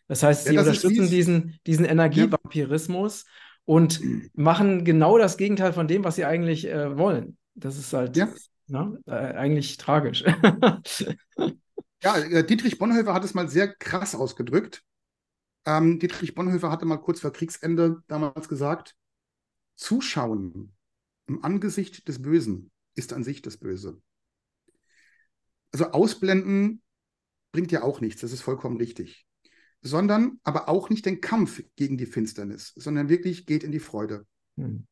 Das heißt, sie ja, das unterstützen diesen, diesen Energievampirismus ja. und machen genau das Gegenteil von dem, was sie eigentlich äh, wollen. Das ist halt ja. ne, äh, eigentlich tragisch. Ja, äh, Dietrich Bonhoeffer hat es mal sehr krass ausgedrückt. Ähm, Dietrich Bonhoeffer hatte mal kurz vor Kriegsende damals gesagt, Zuschauen im Angesicht des Bösen ist an sich das Böse. Also ausblenden bringt ja auch nichts, das ist vollkommen richtig. Sondern aber auch nicht den Kampf gegen die Finsternis, sondern wirklich geht in die Freude. Hm.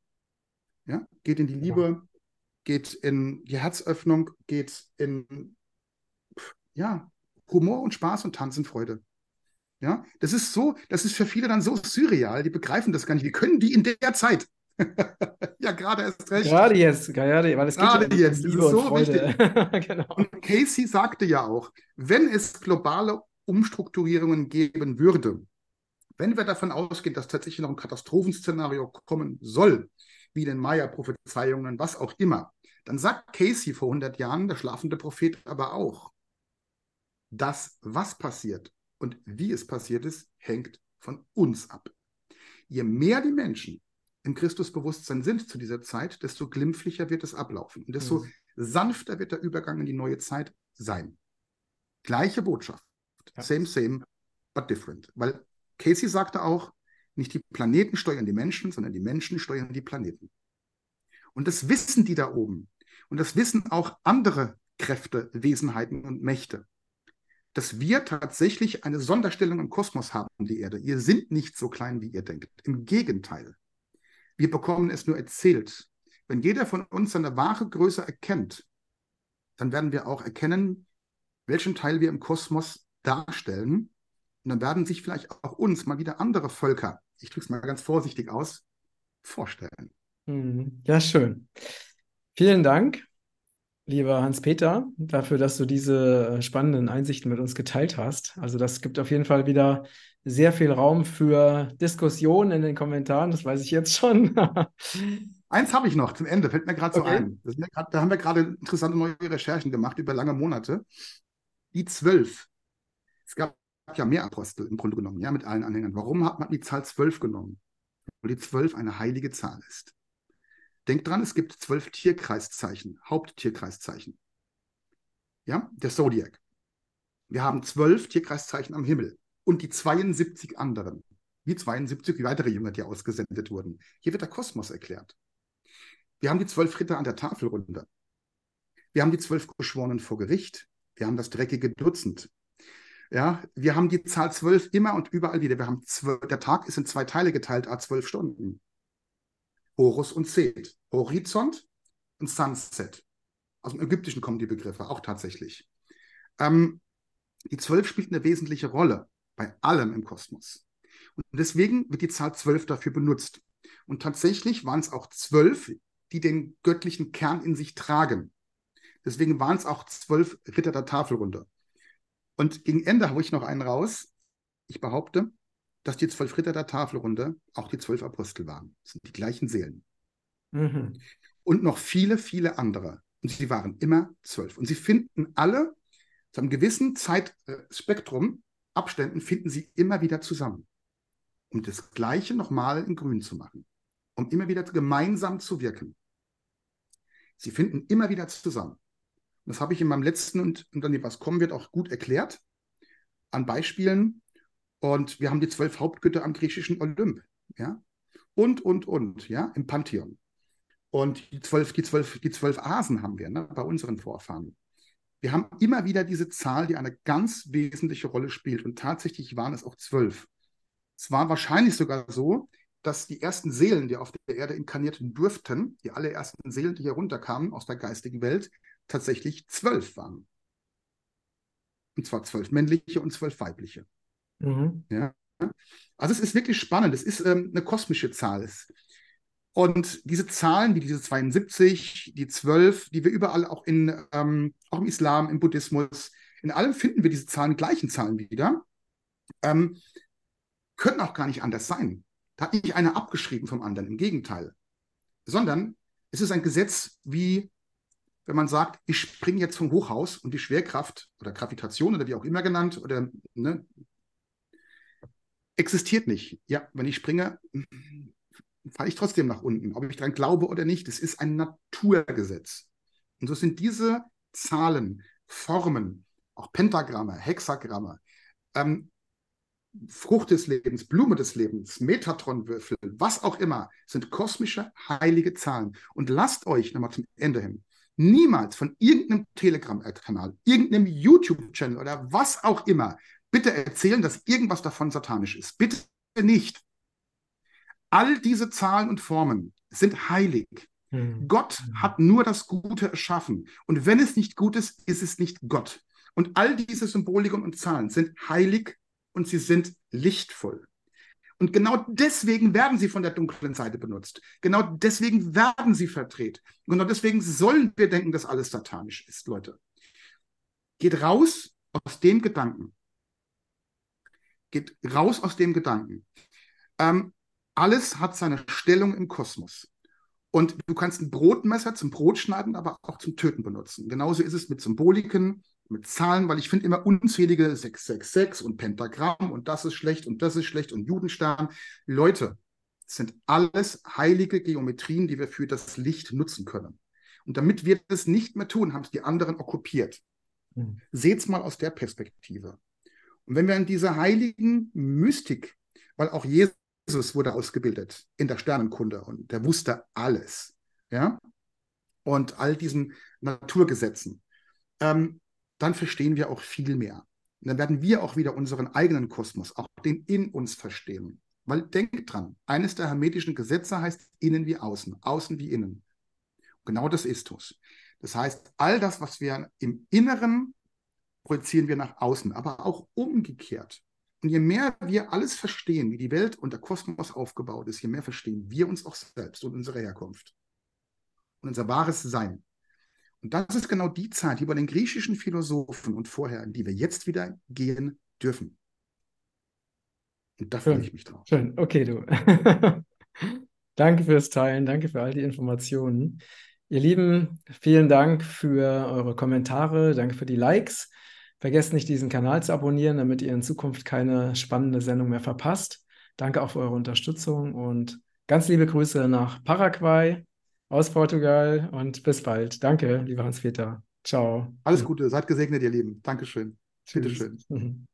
Ja, geht in die Liebe, ja. geht in die Herzöffnung, geht in ja, Humor und Spaß und Tanzenfreude. Ja, das ist so, das ist für viele dann so surreal, die begreifen das gar nicht. Wie können die in der Zeit? ja, gerade erst recht. Gerade jetzt, gerade, weil es geht gerade jetzt, Liebe das ist so wichtig. genau. Und Casey sagte ja auch, wenn es globale Umstrukturierungen geben würde, wenn wir davon ausgehen, dass tatsächlich noch ein Katastrophenszenario kommen soll, wie in den Maya-Prophezeiungen, was auch immer, dann sagt Casey vor 100 Jahren, der schlafende Prophet aber auch, das, was passiert und wie es passiert ist, hängt von uns ab. Je mehr die Menschen im Christusbewusstsein sind zu dieser Zeit, desto glimpflicher wird es ablaufen und desto mhm. sanfter wird der Übergang in die neue Zeit sein. Gleiche Botschaft. Ja. Same, same, but different. Weil Casey sagte auch, nicht die Planeten steuern die Menschen, sondern die Menschen steuern die Planeten. Und das wissen die da oben. Und das wissen auch andere Kräfte, Wesenheiten und Mächte dass wir tatsächlich eine Sonderstellung im Kosmos haben, die Erde. Ihr sind nicht so klein, wie ihr denkt. Im Gegenteil. Wir bekommen es nur erzählt. Wenn jeder von uns seine wahre Größe erkennt, dann werden wir auch erkennen, welchen Teil wir im Kosmos darstellen. Und dann werden sich vielleicht auch uns mal wieder andere Völker, ich drücke es mal ganz vorsichtig aus, vorstellen. Hm, ja, schön. Vielen Dank lieber Hans-Peter, dafür, dass du diese äh, spannenden Einsichten mit uns geteilt hast. Also das gibt auf jeden Fall wieder sehr viel Raum für Diskussionen in den Kommentaren, das weiß ich jetzt schon. Eins habe ich noch zum Ende, fällt mir gerade so okay. ein. Grad, da haben wir gerade interessante neue Recherchen gemacht über lange Monate. Die zwölf. Es gab ja mehr Apostel im Grunde genommen, ja, mit allen Anhängern. Warum hat man die Zahl zwölf genommen? Weil die zwölf eine heilige Zahl ist. Denkt dran, es gibt zwölf Tierkreiszeichen, Haupttierkreiszeichen. Ja, der Zodiac. Wir haben zwölf Tierkreiszeichen am Himmel und die 72 anderen. Wie 72 wie weitere Jünger, die ausgesendet wurden. Hier wird der Kosmos erklärt. Wir haben die zwölf Ritter an der Tafelrunde. Wir haben die zwölf Geschworenen vor Gericht. Wir haben das dreckige Dutzend. Ja, wir haben die Zahl zwölf immer und überall wieder. Wir haben zwölf, der Tag ist in zwei Teile geteilt, a zwölf Stunden. Horus und Seth. Horizont und Sunset. Aus dem Ägyptischen kommen die Begriffe auch tatsächlich. Ähm, die Zwölf spielt eine wesentliche Rolle bei allem im Kosmos. Und deswegen wird die Zahl zwölf dafür benutzt. Und tatsächlich waren es auch zwölf, die den göttlichen Kern in sich tragen. Deswegen waren es auch zwölf Ritter der Tafelrunde. Und gegen Ende habe ich noch einen raus. Ich behaupte, dass die zwölf Ritter der Tafelrunde auch die zwölf Apostel waren. Das sind die gleichen Seelen. Mhm. Und noch viele, viele andere. Und sie waren immer zwölf. Und sie finden alle zu einem gewissen Zeitspektrum, Abständen, finden sie immer wieder zusammen. Um das Gleiche nochmal in Grün zu machen. Um immer wieder gemeinsam zu wirken. Sie finden immer wieder zusammen. Das habe ich in meinem letzten und, und dann was kommen wird auch gut erklärt. An Beispielen, und wir haben die zwölf Hauptgötter am griechischen Olymp. Ja? Und, und, und, ja, im Pantheon. Und die zwölf, die zwölf, die zwölf Asen haben wir ne, bei unseren Vorfahren. Wir haben immer wieder diese Zahl, die eine ganz wesentliche Rolle spielt. Und tatsächlich waren es auch zwölf. Es war wahrscheinlich sogar so, dass die ersten Seelen, die auf der Erde inkarnierten durften, die allerersten Seelen, die hier runterkamen aus der geistigen Welt, tatsächlich zwölf waren. Und zwar zwölf männliche und zwölf weibliche. Mhm. Ja? Also es ist wirklich spannend. Es ist ähm, eine kosmische Zahl. Und diese Zahlen, wie diese 72, die 12, die wir überall auch, in, ähm, auch im Islam, im Buddhismus, in allem finden wir diese Zahlen, gleichen Zahlen wieder, ähm, können auch gar nicht anders sein. Da hat nicht einer abgeschrieben vom anderen, im Gegenteil. Sondern es ist ein Gesetz wie, wenn man sagt, ich springe jetzt vom Hochhaus und die Schwerkraft oder Gravitation oder wie auch immer genannt oder ne, existiert nicht. Ja, wenn ich springe, falle ich trotzdem nach unten, ob ich daran glaube oder nicht. Es ist ein Naturgesetz. Und so sind diese Zahlen, Formen, auch Pentagramme, Hexagramme, ähm, Frucht des Lebens, Blume des Lebens, Metatronwürfel, was auch immer, sind kosmische heilige Zahlen. Und lasst euch nochmal zum Ende hin niemals von irgendeinem Telegram-Kanal, irgendeinem YouTube-Channel oder was auch immer bitte erzählen, dass irgendwas davon satanisch ist. Bitte nicht. All diese Zahlen und Formen sind heilig. Mhm. Gott hat nur das Gute erschaffen. Und wenn es nicht gut ist, ist es nicht Gott. Und all diese Symboliken und Zahlen sind heilig und sie sind lichtvoll. Und genau deswegen werden sie von der dunklen Seite benutzt. Genau deswegen werden sie verdreht. Genau deswegen sollen wir denken, dass alles satanisch ist, Leute. Geht raus aus dem Gedanken. Geht raus aus dem Gedanken. Ähm, alles hat seine Stellung im Kosmos. Und du kannst ein Brotmesser zum Brotschneiden, aber auch zum Töten benutzen. Genauso ist es mit Symboliken, mit Zahlen, weil ich finde immer unzählige 666 und Pentagramm und das ist schlecht und das ist schlecht und Judenstern. Leute, das sind alles heilige Geometrien, die wir für das Licht nutzen können. Und damit wir das nicht mehr tun, haben es die anderen okkupiert. Mhm. Seht es mal aus der Perspektive. Und wenn wir in dieser heiligen Mystik, weil auch Jesus wurde ausgebildet in der Sternenkunde und der wusste alles, ja, und all diesen Naturgesetzen, ähm, dann verstehen wir auch viel mehr. Und dann werden wir auch wieder unseren eigenen Kosmos, auch den in uns verstehen. Weil denkt dran, eines der hermetischen Gesetze heißt innen wie außen, außen wie innen. Genau das ist es. Das heißt, all das, was wir im Inneren projizieren wir nach außen, aber auch umgekehrt. Und je mehr wir alles verstehen, wie die Welt und der Kosmos aufgebaut ist, je mehr verstehen wir uns auch selbst und unsere Herkunft und unser wahres Sein. Und das ist genau die Zeit, die bei den griechischen Philosophen und vorher, in die wir jetzt wieder gehen dürfen. Und da freue ich mich drauf. Schön, okay, du. danke fürs Teilen, danke für all die Informationen. Ihr Lieben, vielen Dank für eure Kommentare, danke für die Likes. Vergesst nicht, diesen Kanal zu abonnieren, damit ihr in Zukunft keine spannende Sendung mehr verpasst. Danke auch für eure Unterstützung und ganz liebe Grüße nach Paraguay aus Portugal und bis bald. Danke, lieber Hans-Peter. Ciao. Alles Gute, seid gesegnet, ihr Lieben. Dankeschön. Bitteschön.